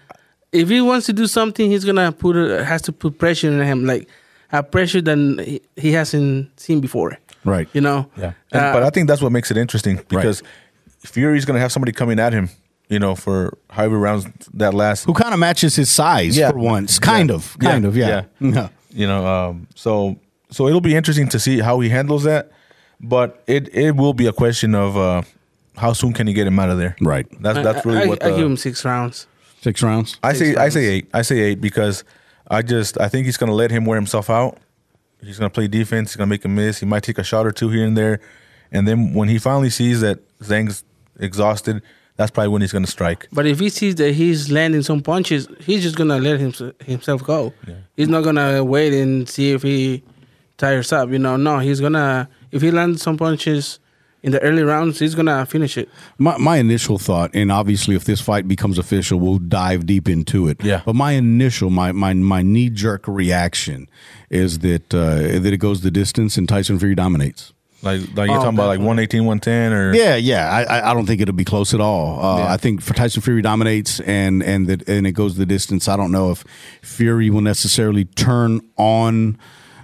If he wants to do something, he's gonna put it, has to put pressure on him, like a pressure that he, he hasn't seen before. Right. You know. Yeah, And- Uh, but I think that's what makes it interesting because Fury's going to have somebody coming at him. You know, for however rounds that last. Who kind of matches his size Yeah. for once. Kind Yeah. of. Kind Yeah. of, yeah. yeah. You know, um, so so it'll be interesting to see how he handles that. But it it will be a question of uh, how soon can you get him out of there. Right. That's that's really I, what I the, give him six rounds. Six rounds. I Six say I say eight. I say eight because I just I think he's gonna let him wear himself out. He's gonna play defense. He's gonna make him miss. He might take a shot or two here and there, and then when he finally sees that Zhang's exhausted, that's probably when he's gonna strike. But if he sees that he's landing some punches, he's just gonna let him, himself go. He's not gonna wait and see if he tires up. You know, no, he's gonna if he lands some punches in the early rounds, he's gonna finish it. My, my initial thought, and obviously, if this fight becomes official, we'll dive deep into it. Yeah. But my initial, my my my knee jerk reaction is that uh, that it goes the distance and Tyson Fury dominates. Like like you're Oh, talking about like 118, 110 or Yeah, yeah. I, I- I don't think it'll be close at all. Uh, Yeah. I think for Tyson Fury dominates and and that and it goes the distance. I don't know if Fury will necessarily turn on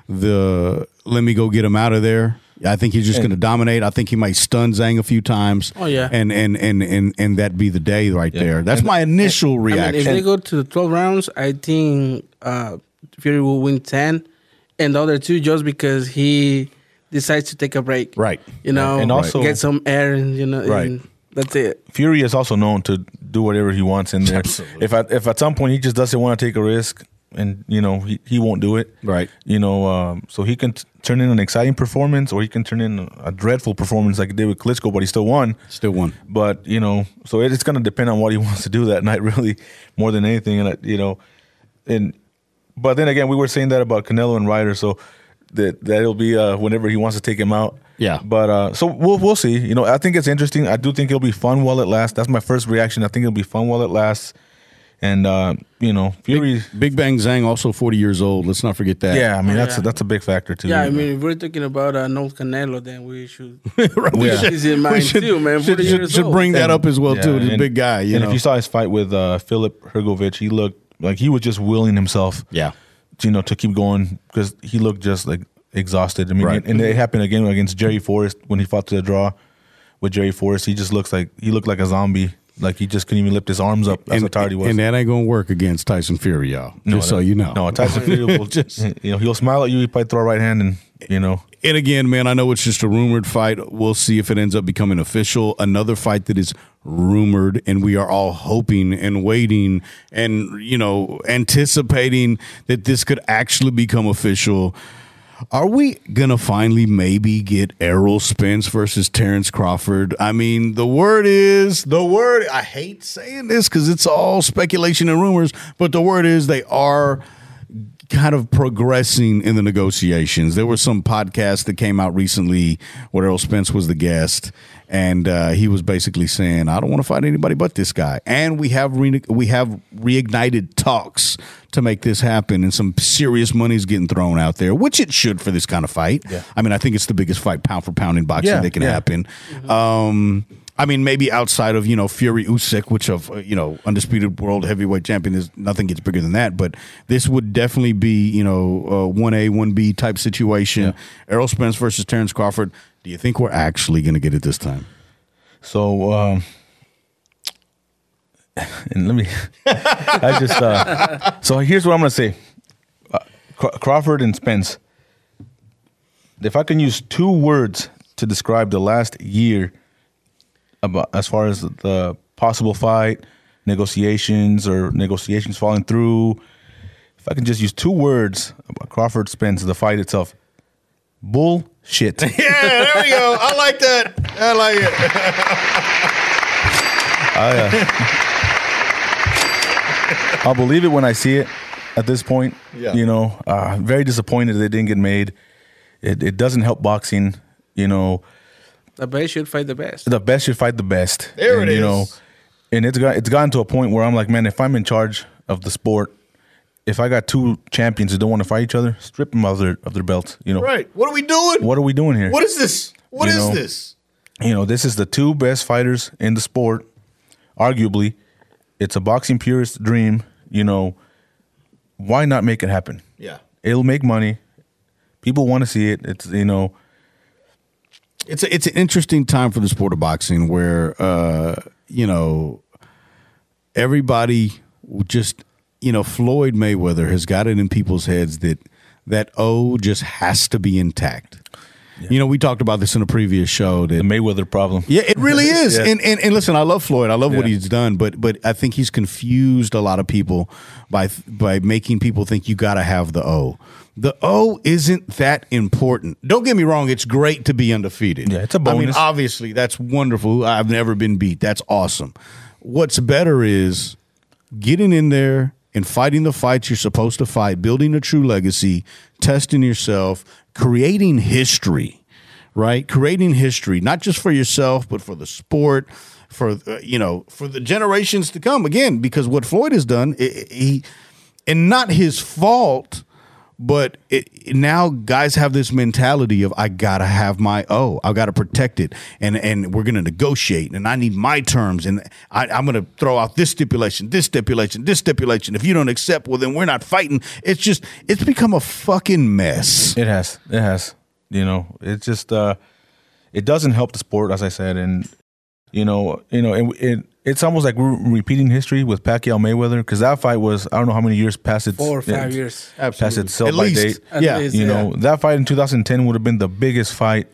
the let me go get him out of there. I think he's just going to dominate. I think he might stun Zhang a few times. Oh, yeah. and and and and and that be the day right Yeah. there. That's And- my initial I mean, reaction. if they go to the twelve rounds, I think uh, Fury will win ten, and the other two just because he decides to take a break. Right. You know, And also- get some air, and you know, Right. and that's it. Fury is also known to do whatever he wants in there. Absolutely. If at, if at some point he just doesn't want to take a risk, and you know he, he won't do it, Right. You know, um, so he can t- turn in an exciting performance, or he can turn in a dreadful performance like he did with Klitschko, but he still won. Still won But you know, so it, it's going to depend on what he [laughs] wants to do that night, really, more than anything. And uh, you know, and but then again, we were saying that about Canelo and Ryder, so that that'll be uh, whenever he wants to take him out. Yeah. But uh, so we'll we'll see. You know, I think it's interesting. I do think it'll be fun while it lasts. That's my first reaction. I think it'll be fun while it lasts. And uh, you know, Fury. Big Bang Zhang also forty years old. Let's not forget that. Yeah, I mean Oh, that's yeah. A, that's a big factor too. Yeah, I mean, if we're talking about uh, North Canelo, then we should. [laughs] Right. [laughs] We Yeah. should in We mind should, too, man. should, should- should bring that And- up as well yeah, too. The big guy, you and know. if you saw his fight with uh, Filip Hrgović, he looked like he was just willing himself. yeah. You know, to keep going because he looked just like exhausted. I mean, Right. and it happened again against Jerry Forrest when he fought to the draw with Jerry Forrest. He just looks like he looked like a zombie. Like he just couldn't even lift his arms up. That's how tired he was. And that ain't gonna work against Tyson Fury, y'all. No, just so you know. No, Tyson Fury will [laughs] Just- you know, he'll smile at you, he probably throw a right hand and you know. And again, man, I know it's just a rumored fight. We'll see if it ends up becoming official. Another fight that is rumored, and we are all hoping and waiting and, you know, anticipating that this could actually become official. Are we gonna finally maybe get Errol Spence versus Terrence Crawford? I mean, the word is the word. I hate saying this because it's all speculation and rumors, but the word is they are kind of progressing in the negotiations. There were some podcasts that came out recently where Errol Spence was the guest, and uh, he was basically saying, "I don't want to fight anybody but this guy." And we have re- we have reignited talks to make this happen, and some serious money's getting thrown out there, which it should for this kind of fight. Yeah. I mean, I think it's the biggest fight pound for pound in boxing Yeah, that can yeah. happen. Um, I mean, maybe outside of you know Fury Usyk, which of uh, you know undisputed world heavyweight champion is nothing gets bigger than that. But this would definitely be you know one A one B type situation. Yeah. Errol Spence versus Terrence Crawford. Do you think we're actually going to get it this time? So, um, [laughs] and let me, I just, uh, so here's what I'm going to say uh, Crawford and Spence. If I can use two words to describe the last year about as far as the possible fight, negotiations or negotiations falling through, if I can just use two words about Crawford Spence, the fight itself, bullshit. [laughs] Yeah, there we go. I like that. I like it. [laughs] I. I'll believe it when I see it. At this point, Yeah. you know, uh, very disappointed that it didn't get made. It, it doesn't help boxing. You know, The best should fight the best. the best should fight the best. There and, it You know, and it's got it's gotten to a point where I'm like, man, if I'm in charge of the sport, if I got two champions who don't want to fight each other, strip them of their of their belts. You know, Right. What are we doing? what are we doing here? What is this? What You is know, this? you know, this is the two best fighters in the sport. Arguably, it's a boxing purist dream. You know, why not make it happen? Yeah. It'll make money. People want to see it. It's you know, It's a, it's an interesting time for the sport of boxing where uh, you know everybody just you know Floyd Mayweather has got it in people's heads that that O just has to be intact. You know, we talked about this in a previous show that the Mayweather problem. yeah, it really [laughs] is. Yeah. And, and and listen, I love Floyd. I love what he's done, but but I think he's confused a lot of people by by making people think you got to have the O. The O isn't that important. Don't get me wrong; it's great to be undefeated. Yeah, it's a I mean, obviously, that's wonderful. I've never been beat. That's awesome. What's better is getting in there and fighting the fights you're supposed to fight, building a true legacy, testing yourself, creating history, right? Creating history, not just for yourself, but for the sport, for uh, you know, for the generations to come. Again, because what Floyd has done, he, and not his fault. But it, now guys have this mentality of I gotta have my O, I gotta protect it, and and we're gonna negotiate, and I need my terms, and I, I'm gonna throw out this stipulation, this stipulation, this stipulation. If you don't accept, well then we're not fighting. It's just it's become a fucking mess. It has. It has. You know, it just uh it doesn't help the sport, as I said, and you know, you know, it, it it's almost like we're repeating history with Pacquiao Mayweather because that fight was I don't know how many years past its Four or yeah, five years. past its sell At by least, date. At yeah. least. You Yeah. know, that fight in 2010 would have been the biggest fight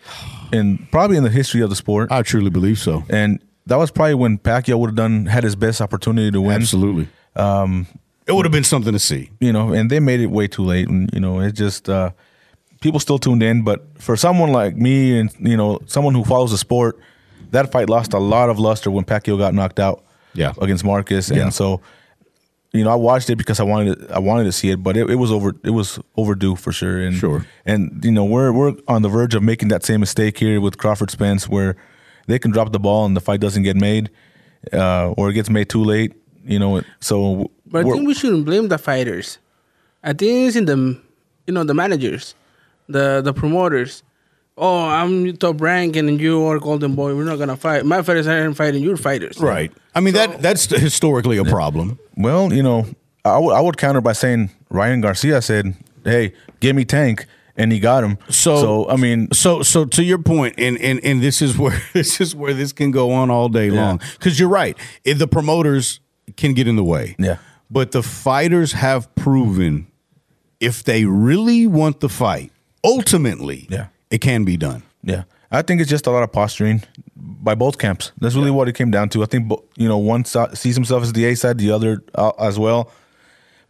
in probably in the history of the sport, I truly believe so. and that was probably when Pacquiao would have done had his best opportunity to win. Absolutely. Um, it would have been something to see. you know, and they made it way too late, and you know, it just uh, people still tuned in. But for someone like me, and you know, someone who follows the sport, that fight lost a lot of luster when Pacquiao got knocked out, Yeah. against Marquez, Yeah. and so. You know, I watched it because I wanted to, I wanted to see it, but it, it was over it was overdue for sure. And Sure. and you know we're we're on the verge of making that same mistake here with Crawford Spence, where they can drop the ball and the fight doesn't get made, uh, or it gets made too late. You know, so But I think we shouldn't blame the fighters. I think it's in the, you know, the managers, the the promoters. Oh, I'm top rank and you are golden boy. We're not gonna fight. My fighters aren't fighting your fighters. Right. I mean that that's historically a problem. Well, you know, I would would counter by saying Ryan Garcia said, "Hey, give me Tank," and he got him. So- so I mean, So so to your point, and and and this is where [laughs] this is where this can go on all day Yeah. long. Because you're right, if the promoters can get in the way. Yeah. But the fighters have proven if they really want the fight, ultimately, Yeah. It can be done. yeah, I think it's just a lot of posturing by both camps. That's really what it came down to. I think you know one si- sees himself as the A side, the other uh, as well.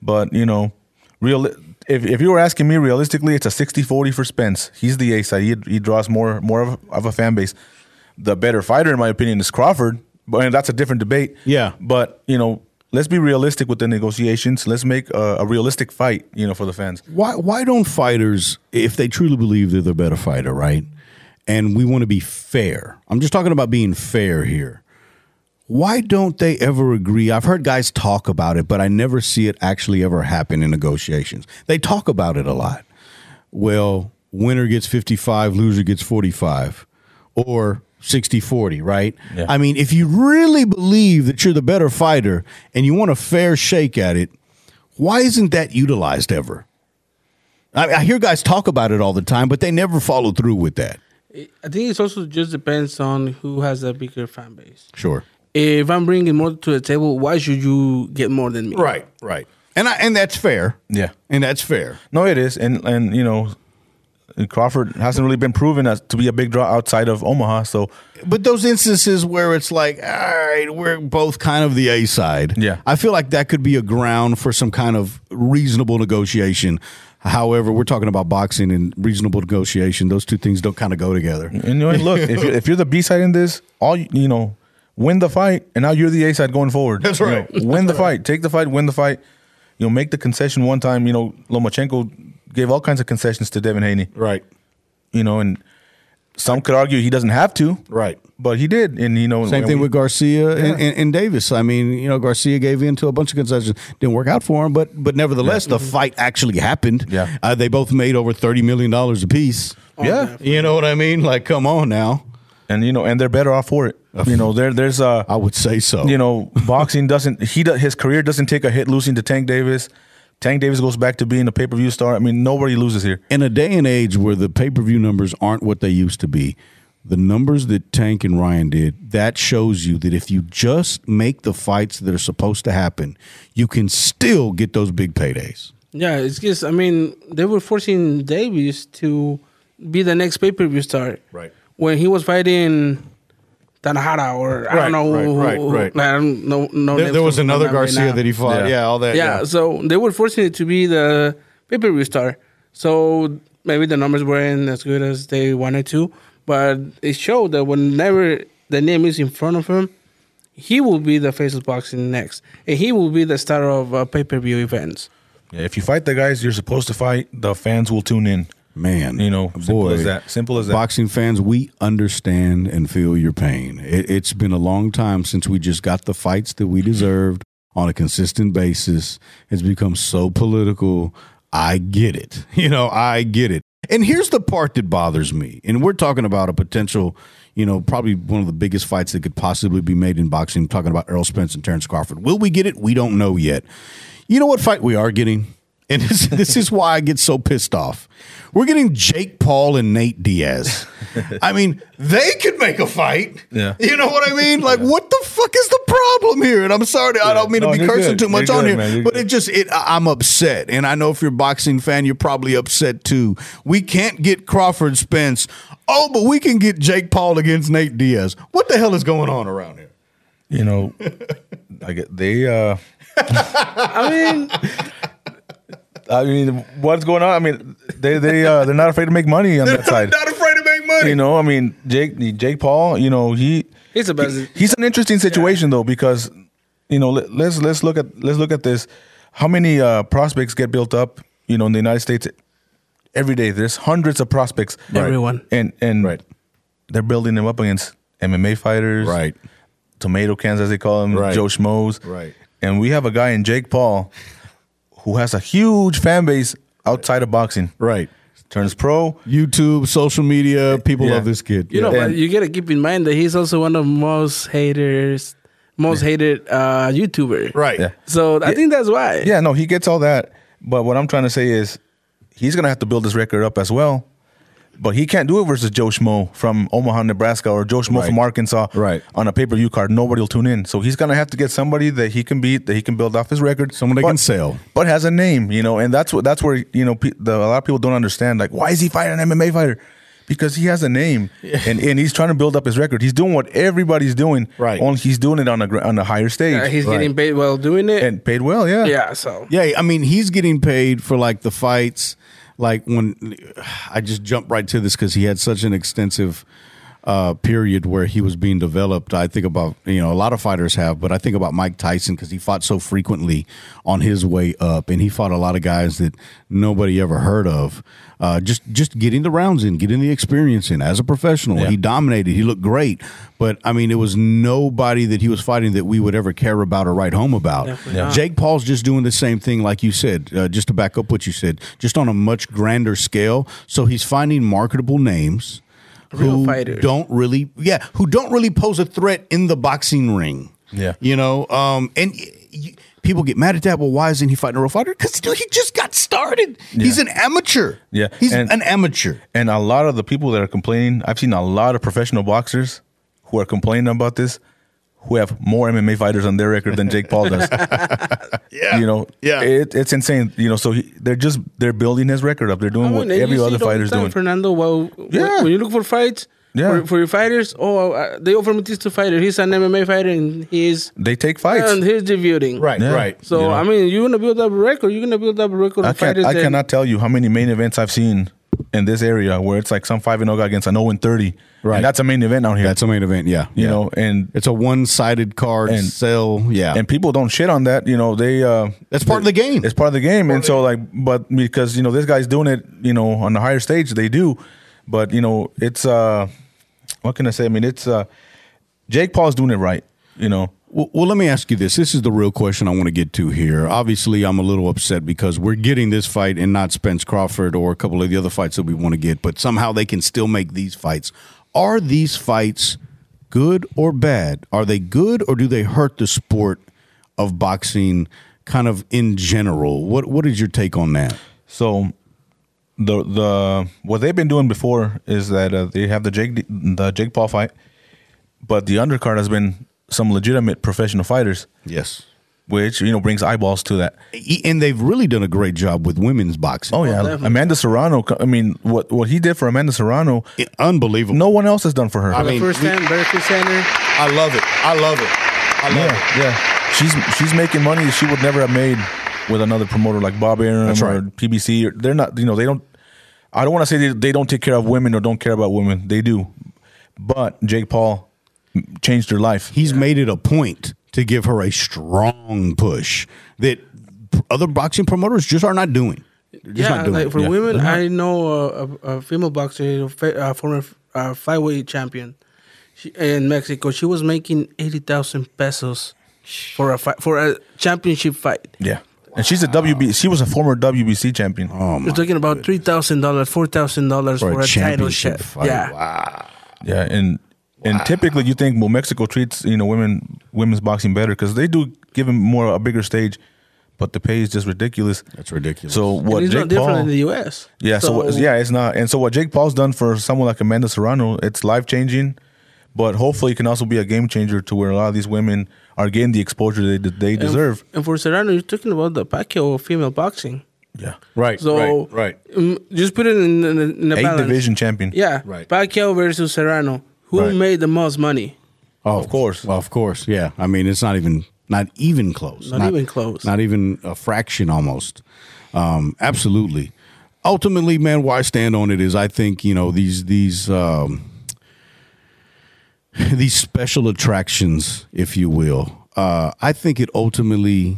But you know, real if if you were asking me realistically, it's a 60-40 for Spence. He's the A side. He, he draws more more of, of a fan base. The better fighter, in my opinion, is Crawford. But and that's a different debate. Yeah. But you know, let's be realistic with the negotiations. Let's make a, a realistic fight. You know, for the fans. Why why don't fighters, if they truly believe they're the better fighter, right? And we want to be fair. I'm just talking about being fair here. Why don't they ever agree? I've heard guys talk about it, but I never see it actually ever happen in negotiations. They talk about it a lot. Well, winner gets 55, loser gets 45. Or 60 40, right? Yeah. I mean, if you really believe that you're the better fighter and you want a fair shake at it, why isn't that utilized ever? I, I hear guys talk about it all the time, but they never follow through with that. I think it also just depends on who has a bigger fan base. Sure. If I'm bringing more to the table, why should you get more than me? Right, right. And I, and that's fair. Yeah. And that's fair. No, it is, and and you know, Crawford hasn't really been proven as to be a big draw outside of Omaha. So But those instances where it's like, all right, we're both kind of the A side. Yeah. I feel like that could be a ground for some kind of reasonable negotiation. However, we're talking about boxing and reasonable negotiation. Those two things don't kind of go together. and you know, look, if you're, if you're the B side in this, all you, you know, win the fight, and now you're the A side going forward. That's You right. know, [laughs] win the fight, take the fight, win the fight. You know, make the concession one time. You know, Lomachenko gave all kinds of concessions to Devin Haney. Right. You know, and some could argue he doesn't have to, Right. but he did. And you know, Same thing we- with Garcia and, and, and Davis. I mean, you know, Garcia gave in to a bunch of concessions. Didn't work out for him, but but nevertheless, the fight actually happened. Yeah. Uh, they both made over $30 million apiece. Oh, Yeah. definitely. You know what I mean? Like, come on now. and you know, and they're better off for it. You know, there there's uh I would say so. you know, boxing doesn't he do, his career doesn't take a hit losing to Tank Davis. Tank Davis goes back to being a pay per view star. I mean, nobody loses here. in a day and age where the pay per view numbers aren't what they used to be, the numbers that Tank and Ryan did, that shows you that if you just make the fights that are supposed to happen, you can still get those big paydays. Yeah, it's just I mean they were forcing Davis to be the next pay per view star. Right. When he was fighting Tanahara or I Right, don't know. right, who- right, right. I don't know. No There, there was another mind right Garcia that he fought. Yeah. Yeah, all that. yeah, so they were forcing it to be the pay per view star. So maybe the numbers weren't as good as they wanted to, but it showed that whenever the name is in front of him, he will be the face of boxing next, and he will be the star of uh, pay per view events. Yeah, if you fight the guys you're supposed to fight, the fans will tune in. Man, You know, simple boy, as that. Simple as that. Boxing fans, we understand and feel your pain. It, it's been a long time since we just got the fights that we mm-hmm. deserved on a consistent basis. It's become so political. I get it. [laughs] You know, I get it. And here's the part that bothers me. And we're talking about a potential, you know, probably one of the biggest fights that could possibly be made in boxing. talking about Errol Spence and Terrence Crawford. Will we get it? We don't know yet. You know what fight we are getting? And this, [laughs] this is why I get so pissed off. We're getting Jake Paul and Nate Diaz. I mean, they could make a fight. Yeah. You know what I mean? Like, what the fuck is the problem here? And I'm sorry, I don't mean No, to be cursing good. too much You're on good, here, but good. it just it I- I'm upset. And I know if you're a boxing fan, you're probably upset too. We can't get Crawford Spence. Oh, but we can get Jake Paul against Nate Diaz. What the hell is going on around here? You know, [laughs] I get they. uh I mean, I mean, what's going on? I mean, they they uh, they're not afraid to make money on [laughs] that side. They're not afraid to make money. You know, I mean, Jake Jake Paul. You know, he he's the best. he's an interesting situation though because you know let, let's let's look at let's look at this. How many uh, prospects get built up? You know, in the United States every day. There's hundreds of prospects. Everyone. and and Right. they're building them up against MMA fighters, Right. Tomato cans as they call them, Right. Joe Schmoes, Right. And we have a guy in Jake Paul who has a huge fan base outside of boxing. Right. Turns pro. YouTube, social media, people Yeah. love this kid. You know, Yeah. but you gotta keep in mind that he's also one of most haters, most hated uh, YouTuber. Right. Yeah. So I think that's why. Yeah, no, he gets all that. But what I'm trying to say is he's gonna have to build his record up as well. But he can't do it versus Joe Schmo from Omaha, Nebraska, or Joe Schmo Right. from Arkansas Right. on a pay per view card. Nobody will tune in. So he's gonna have to get somebody that he can beat, that he can build off his record. Someone that but, can sell. but has a name, you know. And that's what that's where you know pe- the, a lot of people don't understand. Like, why is he fighting an MMA fighter? Because he has a name, and, and he's trying to build up his record. He's doing what everybody's doing, Right. Only he's doing it on a on a higher stage, Uh, he's Right. getting paid well doing it. and paid well. Yeah, yeah, so Yeah, I mean, he's getting paid for like the fights. Like when I just jumped right to this because he had such an extensive uh, period where he was being developed. I think about you know a lot of fighters have, but I think about Mike Tyson because he fought so frequently on his way up, and he fought a lot of guys that nobody ever heard of. Uh, just just getting the rounds in, getting the experience in as a professional. Yeah. He dominated. He looked great, but I mean, it was nobody that he was fighting that we would ever care about or write home about. Definitely not. Jake Paul's just doing the same thing, like you said, uh, just to back up what you said, just on a much grander scale. So he's finding marketable names Real who fighters. don't really, yeah, who don't really pose a threat in the boxing ring. Yeah. you know, um, and y- y- people get mad at that. Well, why isn't he fighting a real fighter? Because he just got started. He's an amateur. Yeah, he's and- an amateur. And a lot of the people that are complaining, I've seen a lot of professional boxers who are complaining about this, who have more MMA fighters on their record than Jake Paul does. [laughs] Yeah, You know, yeah. it, it's insane. You know, so he, they're just they're building his record up. They're doing what every other it all fighter's time, doing. Fernando, well, Yeah. when you look for fights, Yeah. for, for your fighters, oh, uh, they offer me this to fighter. He's an MMA fighter and he's They take fights. and he's debuting. right, Yeah. right. So You know. I mean, you're gonna build up a record. You're gonna build up a record I of can't. fighters. I cannot tell you how many main events I've seen in this area where it's like some five and zero guy against an zero and thirty. Right. And that's a main event out here. That's a main event. Yeah, you yeah. know, and it's a one-sided card And- sell. Yeah, and people don't shit on that. You know, they uh That's part of the game. It's part of the game, and so like, but because you know this guy's doing it, you know, on the higher stage, they do. But you know, it's uh, what can I say? I mean, it's uh, Jake Paul's doing it right. You know, Well, well, let me ask you this. This is the real question I want to get to here. Obviously, I'm a little upset because we're getting this fight and not Spence Crawford or a couple of the other fights that we want to get, but somehow they can still make these fights. Are these fights good or bad? Are they good or do they hurt the sport of boxing kind of in general? What What is your take on that? so the the what they've been doing before is that uh, they have the Jake the Jake Paul fight, but the undercard has been some legitimate professional fighters, Yes. which you know brings eyeballs to that. E, And they've really done a great job with women's boxing. Oh yeah, oh, definitely. Amanda Serrano. I mean, what what he did for Amanda Serrano, Unbelievable. no one else has done for her. I mean, first we- time, Barclays Center. I love it. I love it. I love yeah, yeah. She's she's making money she would never have made with another promoter like Bob Arum That's or. PBC. Or, they're not, you know, they don't. I don't want to say they, they don't take care of women or don't care about women. They do, but Jake Paul changed her life. he's made it a point to give her a strong push that other boxing promoters just are not doing. Just yeah, not doing. like for Yeah. women, not. I know a, a, a female boxer, a fa- a former uh, flyweight champion she, in Mexico. She was making eighty thousand pesos for a fight, for a championship fight. yeah, and she's a WB. She was a former WBC champion. oh my We're talking about three thousand dollars, four thousand dollars for, for, a a, title championship shot. fight. Yeah, Wow. Yeah, and and typically you think well Mexico treats you know women women's boxing better because they do give them more a bigger stage, but the pay is just ridiculous. That's ridiculous. So and what it's Jake not different Paul? in the U.S. Yeah, so, what- yeah, it's not. And so what Jake Paul's done for someone like Amanda Serrano, it's life changing, but hopefully it can also be a game changer to where a lot of these women are getting the exposure they they deserve. And, for Serrano, you're talking about the Pacquiao of female boxing. Yeah, right, So right, right. um, just put it in, in, in a eight balance. division champion. Yeah, Right. Pacquiao versus Serrano. Who Right. made the most money? Oh, Of course. Well, of course. Yeah. I mean, it's not even not even close. Not even close. Not even a fraction almost. Um, absolutely. Ultimately, man, I stand on it is I think, you know, these these um [sighs] these special attractions, if you will, uh, I think it ultimately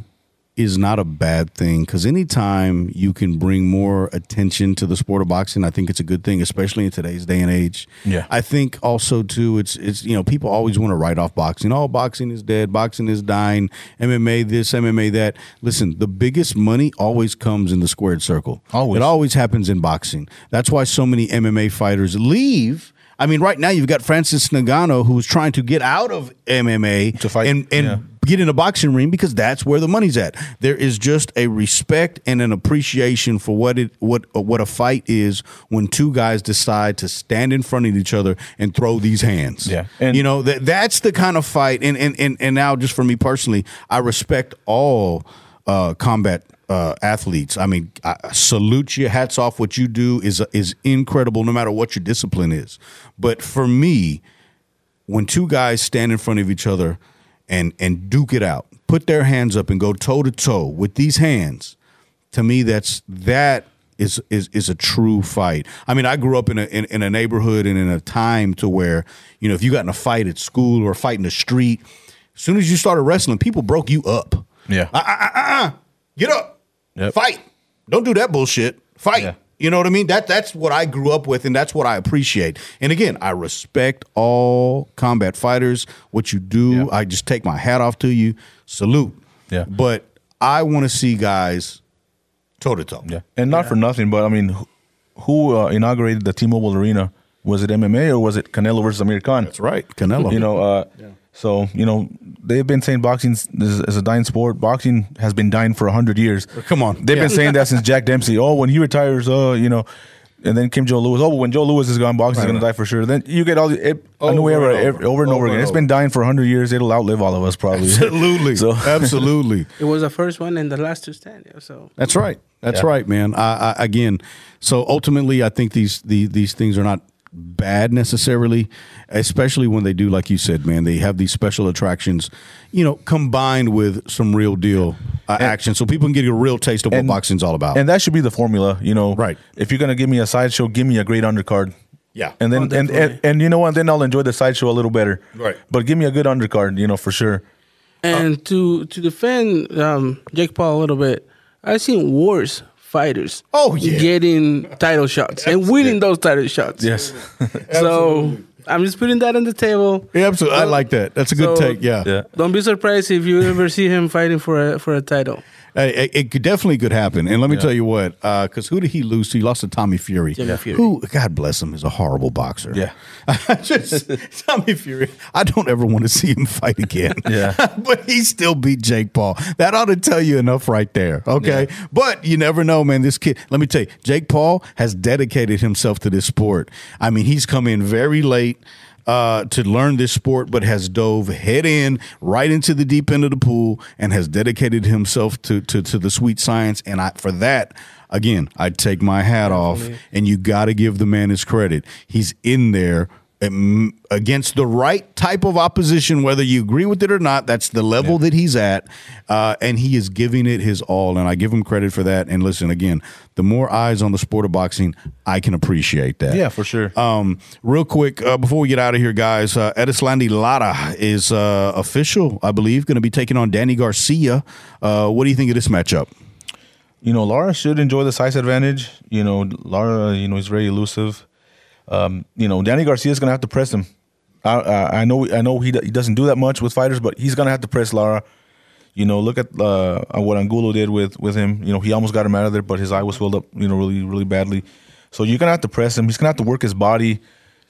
is not a bad thing because anytime you can bring more attention to the sport of boxing, I think it's a good thing, especially in today's day and age. Yeah. I think also too, it's it's you know people always want to write off boxing. Oh, boxing is dead. Boxing is dying. MMA this, MMA that. Listen, the biggest money always comes in the squared circle. Always. It always happens in boxing. That's why so many MMA fighters leave. I mean, right now you've got Francis Ngannou who's trying to get out of MMA To fight, and and yeah. Get in a boxing ring because that's where the money's at. There is just a respect and an appreciation for what it what what a fight is when two guys decide to stand in front of each other and throw these hands. Yeah. And- you know that that's the kind of fight. And and and, and now, just for me personally, I respect all uh, combat. Uh, athletes, I mean, I I salute you. Hats off. What you do is is incredible, no matter what your discipline is. But for me, when two guys stand in front of each other and and duke it out, put their hands up and go toe to toe with these hands, to me that's that is is is a true fight. I mean, I grew up in a in, in a neighborhood and in a time to where you know if you got in a fight at school or a fight in the street, as soon as you started wrestling, people broke you up. Yeah. Uh, uh, uh, get up, Yep. fight. Don't do that bullshit. Fight. Yeah. You know what I mean? That that's what I grew up with, and that's what I appreciate. And again, I respect all combat fighters. What you do, Yeah. I just take my hat off to you. Salute. Yeah. But I want to see guys toe to toe. Yeah, and not for nothing, but I mean, who, who uh, inaugurated the T-Mobile Arena was it MMA or was it Canelo versus Amir Khan? That's right, Canelo. You know, uh, so you know they've been saying boxing is, is a dying sport. Boxing has been dying for hundred years. Come on. they've Yeah. been saying that since Jack Dempsey. Oh, when he retires, oh, you know, and then Kim Joe Louis. Oh, when Joe Louis is gone, boxing is going to die for sure. Then you get all the it, a new Over era and ev- over. over, and over Over again. and It's over. been dying for hundred years. It'll outlive all of us probably. [laughs] absolutely, So [laughs] absolutely. It was the first one and the last to stand. Yeah, so That's right. That's Yeah. right, man. I, I, again, so ultimately, I think these the, these things are not bad necessarily, especially when they do, like you said, man. They have these special attractions, you know, combined with some real deal uh, action, so people can get a real taste of what and- boxing's all about. and that should be the formula, you know. Right. If you're gonna give me a sideshow, give me a great undercard. yeah, And then Oh, and, and and you know what? Then I'll enjoy the sideshow a little better. Right. But give me a good undercard, you know, for sure. and to to defend um, Jake Paul a little bit, I've seen worse fighters. Oh, yeah. getting title shots and winning those title shots. Yes. [laughs] So I'm just putting that on the table. yeah, absolutely. I uh, like that. That's a good So- take. Yeah. yeah. Don't be surprised if you ever see him fighting for a for a title. It, it could definitely could happen. And let me tell you what, uh, because who did he lose to? He lost to Tommy Fury. Tommy Fury. Who, God bless him, is a horrible boxer. Yeah. [laughs] Just [laughs] Tommy Fury. I don't ever want to see him fight again. [laughs] Yeah. but he still beat Jake Paul. That ought to tell you enough right there. Okay. But you never know, man. This kid, let me tell you, Jake Paul has dedicated himself to this sport. I mean, he's come in very late uh, to learn this sport, but has dove head in right into the deep end of the pool and has dedicated himself to to, to the sweet science. And I, for that, again, I take my hat off. And you got to give the man his credit. He's in there. Against the right type of opposition, whether you agree with it or not, that's the level that he's at, uh, and he is giving it his all, and I give him credit for that. And listen, again, the more eyes on the sport of boxing, I can appreciate that. Yeah, for sure. Um, real quick, uh, before we get out of here, guys, uh, Erislandy Lara is uh, official, I believe, going to be taking on Danny Garcia. Uh, what do you think of this matchup? you know, Lara should enjoy the size advantage. You know, Lara, you know, he's very elusive. Um, you know, Danny Garcia is gonna have to press him. I, I, I know, I know he he doesn't do that much with fighters, but he's gonna have to press Lara. You know, look at uh, what Angulo did with with him. You know, he almost got him out of there, but his eye was filled up. You know, really, really badly. So you're gonna have to press him. He's gonna have to work his body.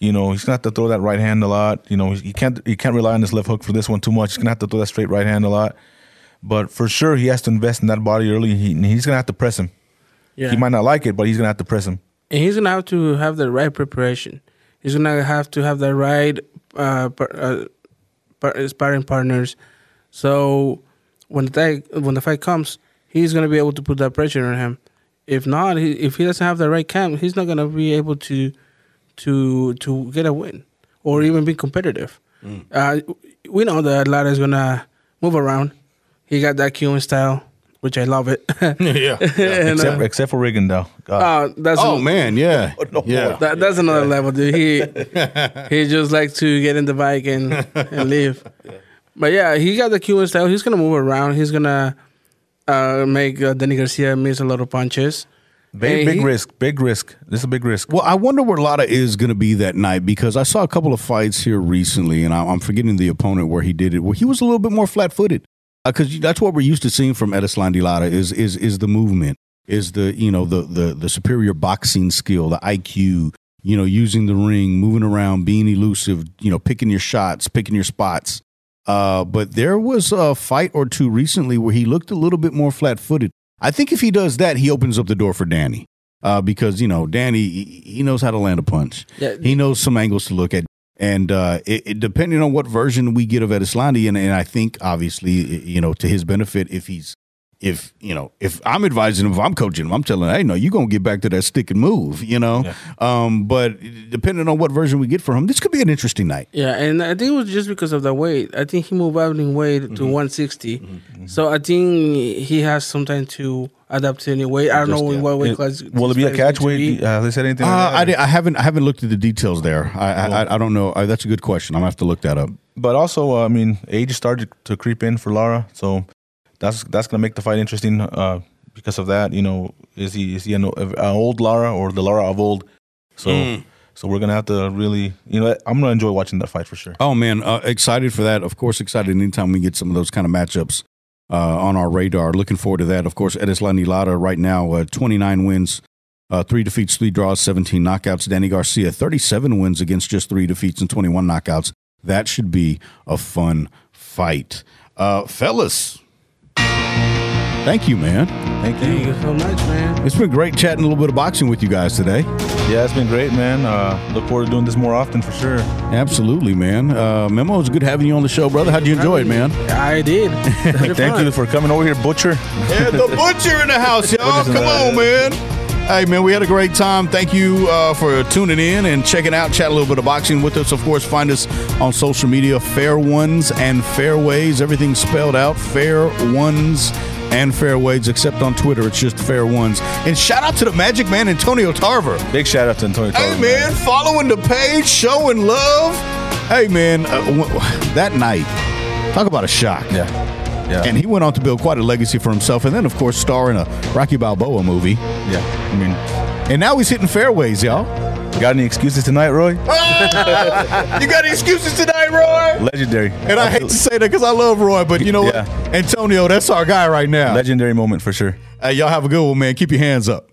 You know, he's gonna have to throw that right hand a lot. You know, he can't he can't rely on his left hook for this one too much. He's gonna have to throw that straight right hand a lot. But for sure, he has to invest in that body early. He, he's gonna have to press him. Yeah, He might not like it, but he's gonna have to press him. And he's gonna have to have the right preparation. He's gonna have to have the right uh, par- uh, par- sparring partners. So when the fight, when the fight comes, he's gonna be able to put that pressure on him. If not, he, if he doesn't have the right camp, he's not gonna be able to to to get a win or even be competitive. Uh, we know that Lara is gonna move around. He got that Cuban style, which I love it. [laughs] yeah. [laughs] and, except uh, except for Rigondeaux. God. uh, that's Oh an- man, yeah, [laughs] yeah. that, that's another level, dude. He he just likes to get in the bike and and leave. But yeah, he got the Cuban style. He's gonna move around. He's gonna uh, make uh, Danny Garcia miss a lot of punches. big big he- risk. Big risk. This is a big risk. Well, I wonder where Lara is going to be that night because I saw a couple of fights here recently, and I- I'm forgetting the opponent where he did it. Where he was a little bit more flat-footed because that's what we're used to seeing from Erislandy Lara is is is the movement, is the you know the the the superior boxing skill, the IQ, you know, using the ring, moving around, being elusive, you know, picking your shots, picking your spots. Uh, but there was a fight or two recently where he looked a little bit more flat-footed. I think if he does that, he opens up the door for Danny uh, because you know Danny he he knows how to land a punch. Yeah. He knows some angles to look at, and uh, it, it, depending on what version we get of Erislandy, and, and I think obviously you know to his benefit if he's if you know if I'm advising him, if I'm coaching him, I'm telling him, hey, no, you're gonna get back to that stick and move, you know. Um, but depending on what version we get for him, this could be an interesting night. Yeah, and I think it was just because of the weight. I think he moved up in weight Mm-hmm. to 160. So I think he has some time to adapt to any weight. I don't know in what weight It- class. will it be a this fight is catch weight? Uh, they said anything? Uh, like? I, di- I haven't I haven't looked at the details there. I I, I, I don't know. Uh, that's a good question. I'm gonna have to look that up. But also, uh, I mean, age started to creep in for Lara, so that's that's gonna make the fight interesting. Uh, because of that, you know, is he is he an, an old Lara or the Lara of old? So Mm. so we're gonna have to really, you know, I'm gonna enjoy watching that fight for sure. Oh man, uh, excited for that. Of course, excited anytime we get some of those kind of matchups uh, on our radar. Looking forward to that. Of course, Erislandy Lara right now, uh, 29 wins, Uh, three defeats, three draws, 17 knockouts. Danny Garcia, 37 wins against just three defeats and 21 knockouts. That should be a fun fight. Uh, fellas, thank you, man. Thank Thank you. you so much, man. It's been great chatting a little bit of boxing with you guys today. Yeah, it's been great, man. Uh, look forward to doing this more often for sure. Absolutely, man. Uh, Memo, it's good having you on the show, brother. How'd you enjoy it, man? I did. [laughs] Thank you for coming over here, Butcher. Yeah, the [laughs] butcher in the house, y'all. Come on, man. Hey, man, we had a great time. Thank you uh, for tuning in and checking out, chat a little bit of boxing with us. Of course, find us on social media, Fair Ones and Fairways. Everything spelled out, Fair Ones and Fairways, except on Twitter, it's just Fair Ones. And shout out to the Magic Man, Antonio Tarver. Big shout out to Antonio. Tarver. Hey, Tarver, man, following the page, showing love. Hey, man, uh, w- that night, talk about a shock. Yeah, yeah, And he went on to build quite a legacy for himself, and then, of course, star in a Rocky Balboa movie. yeah. I mean, And now he's hitting fairways, y'all. got any excuses tonight, Roy? [laughs] Ah! you got any excuses tonight, Roy? Legendary. And I hate to say that because I love Roy, but you know Yeah. what? Antonio, that's our guy right now. Legendary moment for sure. Hey, y'all have a good one, man. Keep your hands up.